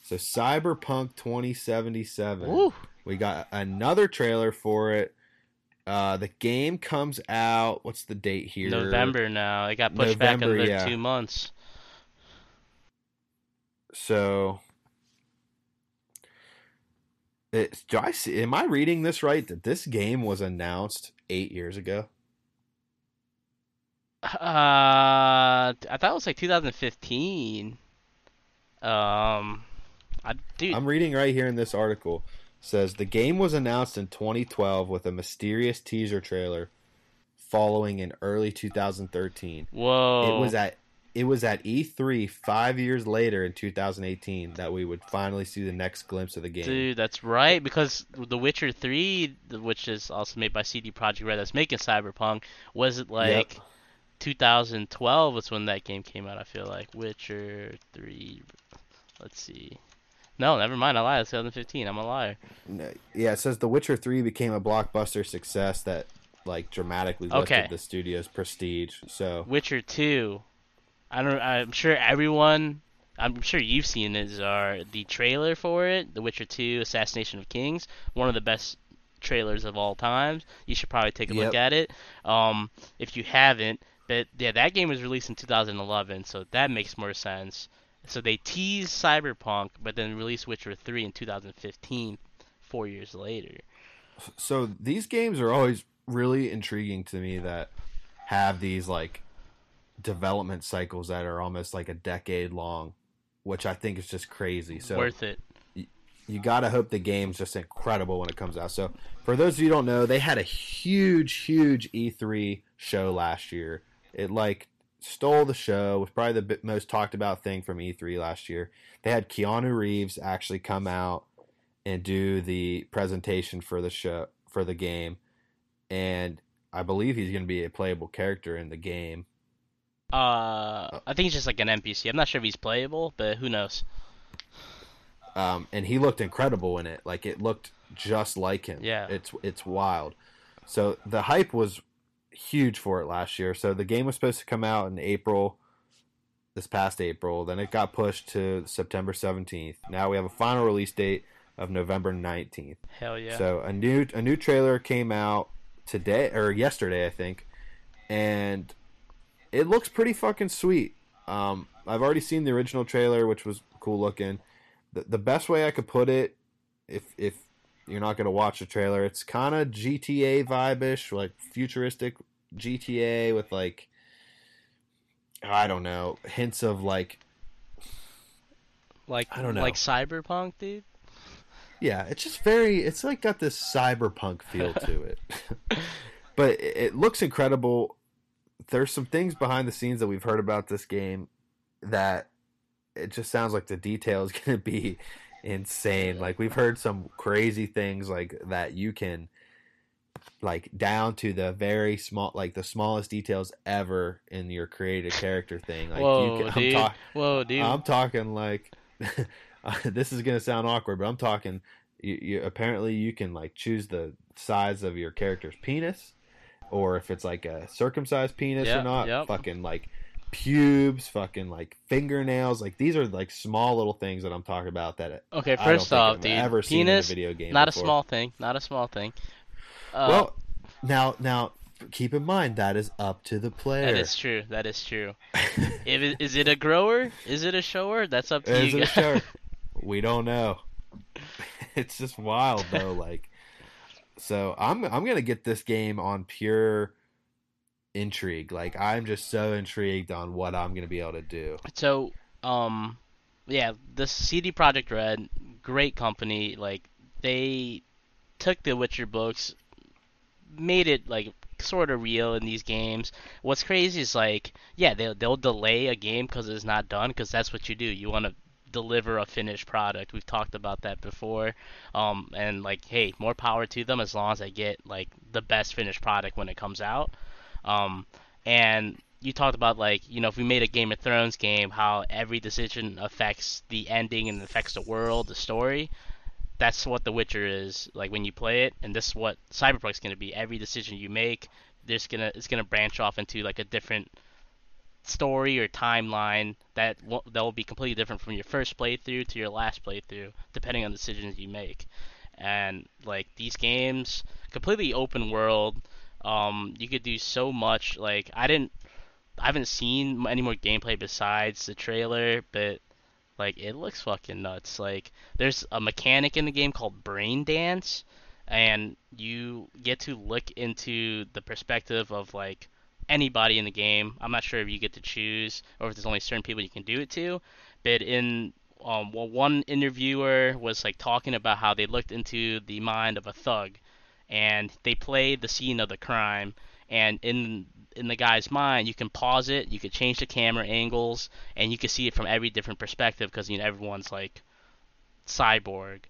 So Cyberpunk 2077. Woo! We got another trailer for it. Uh, the game comes out. What's the date here? November now. It got pushed back November, another yeah. two months. So, it's, do I see? Am I reading this right? That this game was announced eight years ago. Uh, I thought it was like 2015. Um, I dude, I'm reading right here in this article. Says the game was announced in 2012 with a mysterious teaser trailer, following in early 2013. whoa. It was at it was at E3 five years later in 2018 that we would finally see the next glimpse of the game. Dude, that's right. Because The Witcher 3, which is also made by CD Projekt Red, that's making Cyberpunk, was it like 2012 was when that game came out? I feel like Witcher 3. Let's see. No, never mind. I lied. It's 2015. I'm a liar. Yeah, it says The Witcher 3 became a blockbuster success that like dramatically lifted Okay. the studio's prestige. So Witcher 2. I don't. I'm sure everyone. I'm sure you've seen it. Are the trailer for it, The Witcher 2: Assassination of Kings, one of the best trailers of all times. You should probably take a look at it. Um, if you haven't, but yeah, that game was released in 2011, so that makes more sense. So they teased Cyberpunk, but then released Witcher 3 in 2015, four years later. so these games are always really intriguing to me that have these like development cycles that are almost like a decade long, which I think is just crazy. So Worth it. you gotta hope the game's just incredible when it comes out. So for those of you who don't know, they had a huge, huge E3 show last year. It like stole the show. Was probably the most talked about thing from E3 last year. They had Keanu Reeves actually come out and do the presentation for the show for the game, and I believe he's going to be a playable character in the game. Uh, I think he's just like an NPC. I'm not sure if he's playable, but who knows? um, and he looked incredible in it. Like it looked just like him. Yeah. it's it's wild. So the hype was huge for it last year. So the game was supposed to come out in April, this past April. Then it got pushed to September seventeenth. Now we have a final release date of November nineteenth. Hell yeah. So a new a new trailer came out today or yesterday, I think, and it looks pretty fucking sweet. Um, I've already seen the original trailer, which was cool looking. The, the best way I could put it, if if you're not gonna watch the trailer, it's kind of GTA vibe-ish, like futuristic GTA with like I don't know hints of like like I don't know. like Cyberpunk, dude. Yeah, it's just very. It's like got this cyberpunk feel to it, [LAUGHS] [LAUGHS] but it, it looks incredible. There's some things behind the scenes that we've heard about this game that it just sounds like the detail is [LAUGHS] going to be insane. Like we've heard some crazy things like that you can like down to the very small like the smallest details ever in your created character thing like Whoa, you can, dude. I'm, talk- Whoa, dude. I'm talking like [LAUGHS] this is gonna sound awkward, but I'm talking. You, you apparently you can like choose the size of your character's penis, or if it's like a circumcised penis or not. yep. Fucking like pubes, fucking like fingernails. Like these are like small little things that I'm talking about that okay, first off, dude, ever seen in a penis, video game. not before. a small thing. Not a small thing. Uh, Well, now now keep in mind that is up to the player. that is true. That is true. [LAUGHS] if it, is it a grower? Is it a shower? That's up to Is you it [LAUGHS] we don't know. [LAUGHS] it's just wild though. Like, so I'm I'm gonna get this game on pure intrigue. Like, I'm just so intrigued on what I'm gonna be able to do. So, um, yeah, the CD Projekt Red, great company. Like they took the Witcher books, made it like sort of real in these games. What's crazy is like, yeah, they'll they'll delay a game because it's not done because that's what you do. You want to deliver a finished product. We've talked about that before. Um, and like, hey, more power to them as long as they get like the best finished product when it comes out. Um, and you talked about like, you know, if we made a Game of Thrones game, how every decision affects the ending and affects the world, the story. That's what The Witcher is like when you play it, and this is what Cyberpunk's gonna be. Every decision you make, there's gonna it's gonna branch off into like a different story or timeline that will, that will be completely different from your first playthrough to your last playthrough, depending on the decisions you make. And like these games, completely open world. Um, you could do so much. Like I didn't, I haven't seen any more gameplay besides the trailer, but like it looks fucking nuts. Like there's a mechanic in the game called Brain Dance, and you get to look into the perspective of like anybody in the game. I'm not sure if you get to choose or if there's only certain people you can do it to. But in um, well, one interviewer was like talking about how they looked into the mind of a thug, and they played the scene of the crime. And in in the guy's mind, you can pause it, you can change the camera angles, and you can see it from every different perspective because you know everyone's like cyborg.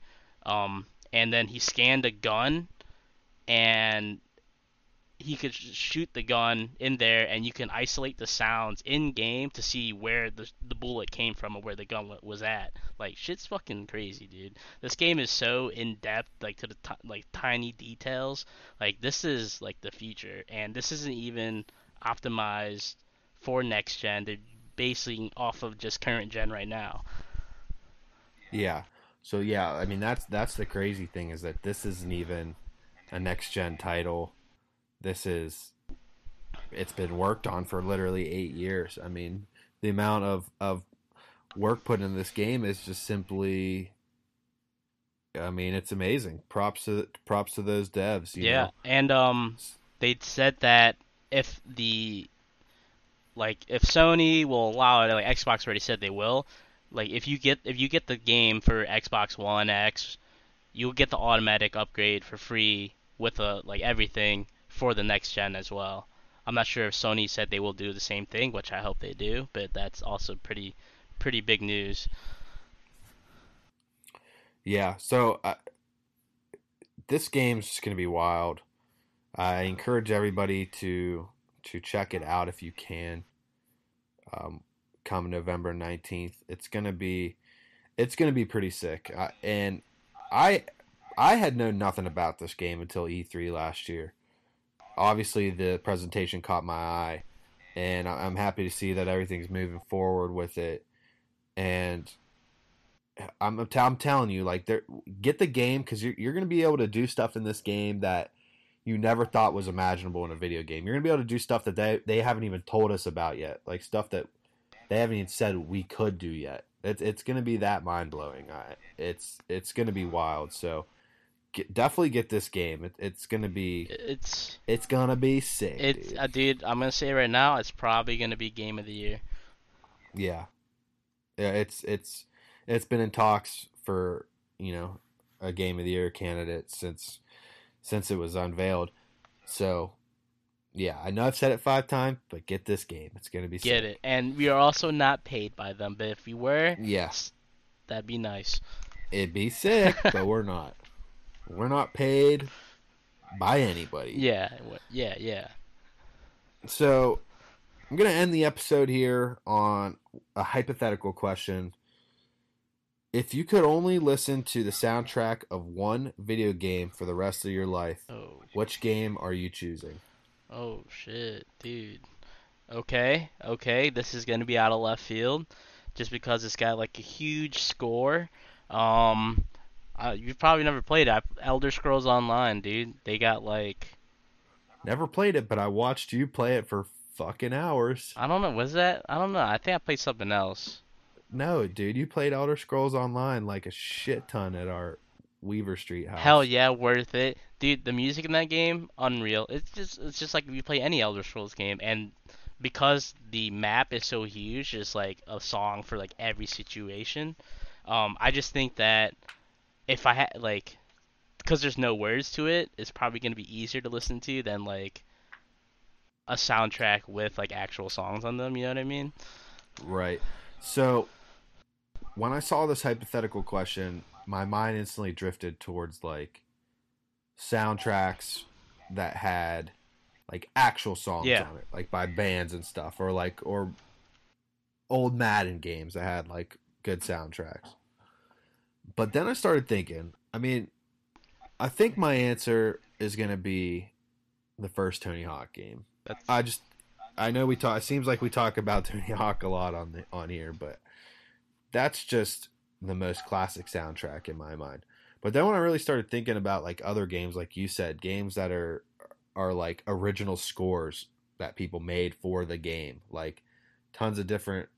Um, and then he scanned a gun, and he could shoot the gun in there, and you can isolate the sounds in game to see where the the bullet came from or where the gun was at. Like shit's fucking crazy, dude. This game is so in depth, like to the t- like tiny details. Like this is like the future, and this isn't even optimized for next gen. They're basing off of just current gen right now. Yeah. So yeah, I mean that's that's the crazy thing is that this isn't even a next gen title this is it's been worked on for literally eight years. I mean, the amount of of work put in this game is just simply. I mean, it's amazing. Props to props to those devs. yeah, know? and um, they said that if the like if Sony will allow it, like Xbox already said they will. Like if you get if you get the game for Xbox One X, you'll get the automatic upgrade for free with a like everything for the next gen as well. I'm not sure if Sony said they will do the same thing, which I hope they do, but that's also pretty pretty big news. Yeah, so uh, this game's just going to be wild. I encourage everybody to to check it out if you can. Um, come November 19th, it's going to be it's to be pretty sick. Uh, and I I had known nothing about this game until E3 last year obviously the presentation caught my eye, and I'm happy to see that everything's moving forward with it. And I'm I'm telling you, like, get the game because you're you're gonna be able to do stuff in this game that you never thought was imaginable in a video game. You're gonna be able to do stuff that they they haven't even told us about yet, like stuff that they haven't even said we could do yet. It's it's gonna be that mind blowing. It's it's gonna be wild. So Get, definitely get this game. It, it's gonna be. It's. It's gonna be sick. It's, dude. Uh, dude. I'm gonna say right now, it's probably gonna be game of the year. Yeah. Yeah. It's it's it's been in talks for you know a game of the year candidate since since it was unveiled. So yeah, I know I've said it five times, but get this game. It's gonna be get sick. it. And we are also not paid by them, but if we were, yes, that'd be nice. It'd be sick, but we're not. We're not paid by anybody. Yeah, yeah, yeah. So I'm going to end the episode here on a hypothetical question. If you could only listen to the soundtrack of one video game for the rest of your life, oh. which game are you choosing? Oh shit, dude. Okay, okay, this is gonna be out of left field, just because it's got like a huge score. Um, uh, you've probably never played it. Elder Scrolls Online, dude. They got like. Never played it, but I watched you play it for fucking hours. I don't know. Was that? I don't know. I think I played something else. No, dude, you played Elder Scrolls Online like a shit ton at our Weaver Street house. Hell yeah, worth it, dude. The music in that game, unreal. It's just it's just like if you play any Elder Scrolls game, and because the map is so huge, it's like a song for like every situation. Um, I just think that if I had like, because there's no words to it, it's probably gonna be easier to listen to than like a soundtrack with like actual songs on them. You know what I mean? Right. So when I saw this hypothetical question, my mind instantly drifted towards like soundtracks that had like actual songs Yeah. on it, like by bands and stuff, or like or old Madden games that had like good soundtracks. But then I started thinking, I mean, I think my answer is gonna be the first Tony Hawk game. That's I just I know we talk. It seems like we talk about [LAUGHS] Tony Hawk a lot on the on here, but that's just the most classic soundtrack in my mind. But then when I really started thinking about like other games, like you said, games that are are like original scores that people made for the game, like tons of different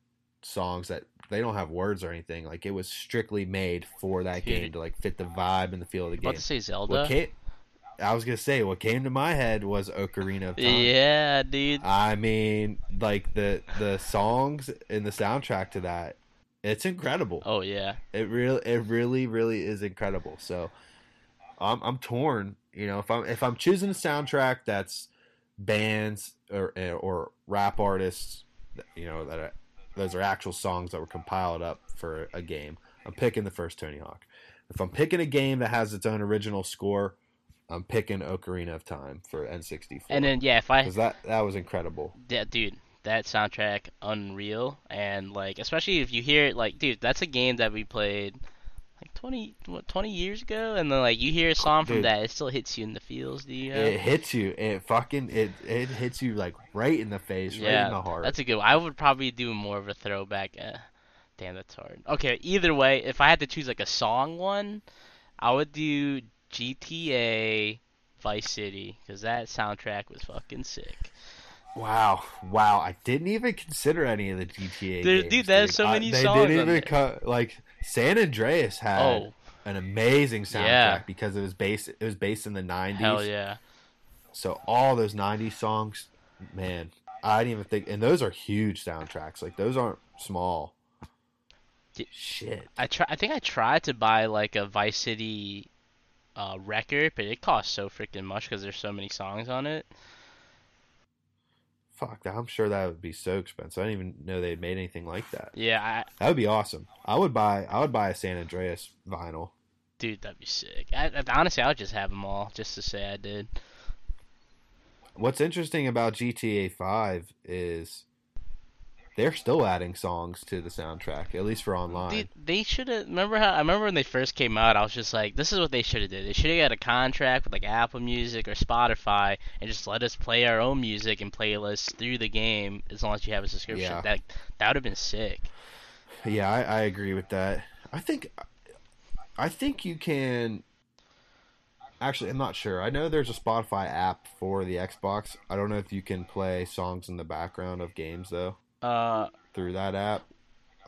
songs that they don't have words or anything. Like it was strictly made for that Dude. game to like fit the vibe and the feel of the game. about to say Zelda. Came, I was gonna say what came to my head was Ocarina of Time. Yeah, dude. I mean, like the the songs and the soundtrack to that, it's incredible. Oh yeah. It really, it really, really is incredible. So, I'm I'm torn. You know, if I'm if I'm choosing a soundtrack that's bands or or rap artists, you know that those are actual songs that were compiled up for a game. I'm picking the first Tony Hawk. If I'm picking a game that has its own original score, I'm picking Ocarina of Time for N64. And then yeah, if I because that that was incredible. Yeah, dude, that soundtrack unreal, and like especially if you hear it, like, dude, that's a game that we played like 20, what, 20 years ago, and then like you hear a song from Dude. that, it still hits you in the feels. Do you? It hits you. It fucking it it hits you like right in the face, right in the heart. that's a good. One. I would probably do more of a throwback. Uh, damn, that's hard. Okay, either way, if I had to choose like a song one, I would do GTA Vice City because that soundtrack was fucking sick. Wow, wow! I didn't even consider any of the GTA There- games. dude, there's so many I- they songs didn't even co- like San Andreas had Oh, an amazing soundtrack Yeah. because it was based it was based in the '90s. hell yeah. So all those '90s songs, man, I didn't even think. And those are huge soundtracks. Like those aren't small. Shit. I try. I think I tried to buy like a Vice City uh, record, but it costs so freaking much because there's so many songs on it. Fuck, I'm sure that would be so expensive. I didn't even know they had made anything like that. Yeah, I, That would be awesome. I would buy. I would buy a San Andreas vinyl. dude, that'd be sick. I, I, honestly, I would just have them all just to say I did. What's interesting about GTA Five is they're still adding songs to the soundtrack, at least for online. Dude, they should have. Remember how? I remember when they first came out. I was just like, this is what they should have did. They should have got a contract with like Apple Music or Spotify and just let us play our own music and playlists through the game as long as you have a subscription. Yeah. That that would have been sick. Yeah, I, I agree with that. I think, I think you can. Actually, I'm not sure. I know there's a Spotify app for the Xbox. I don't know if you can play songs in the background of games though Uh, through that app.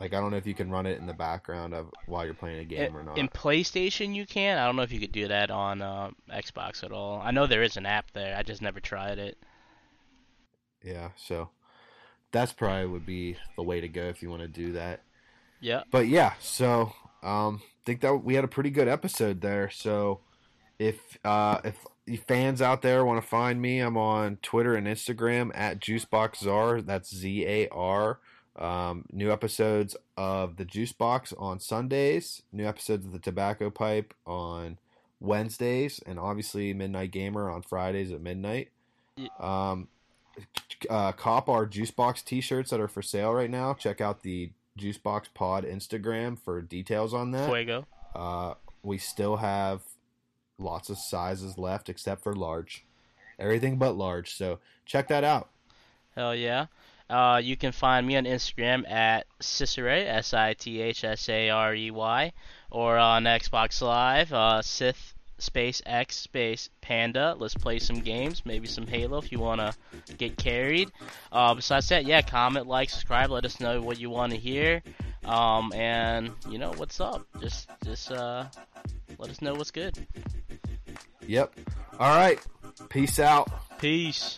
Like I don't know if you can run it in the background of while you're playing a game or not. In PlayStation, you can. I don't know if you could do that on uh, Xbox at all. I know there is an app there. I just never tried it. Yeah, so that's probably would be the way to go if you want to do that. Yeah. But yeah, so um think that we had a pretty good episode there. So if uh if fans out there want to find me, I'm on Twitter and Instagram at JuiceBoxZar. That's Z A R. Um, new episodes of the Juice Box on Sundays. New episodes of the Tobacco Pipe on Wednesdays, and obviously Midnight Gamer on Fridays at midnight. Um, uh, cop our Juice Box T-shirts that are for sale right now. Check out the Juice Box Pod Instagram for details on that. Fuego. Uh, we still have lots of sizes left except for large. Everything but large. So check that out. Hell yeah. Uh, you can find me on Instagram at Cicere, S I T H S A R E Y, or on Xbox Live, uh, Sith space X space Panda. Let's play some games, maybe some Halo if you want to get carried. Uh, besides that, yeah, comment, like, subscribe, let us know what you want to hear. Um, and, you know, what's up? Just, just, uh, let us know what's good. Yep. All right. Peace out. Peace.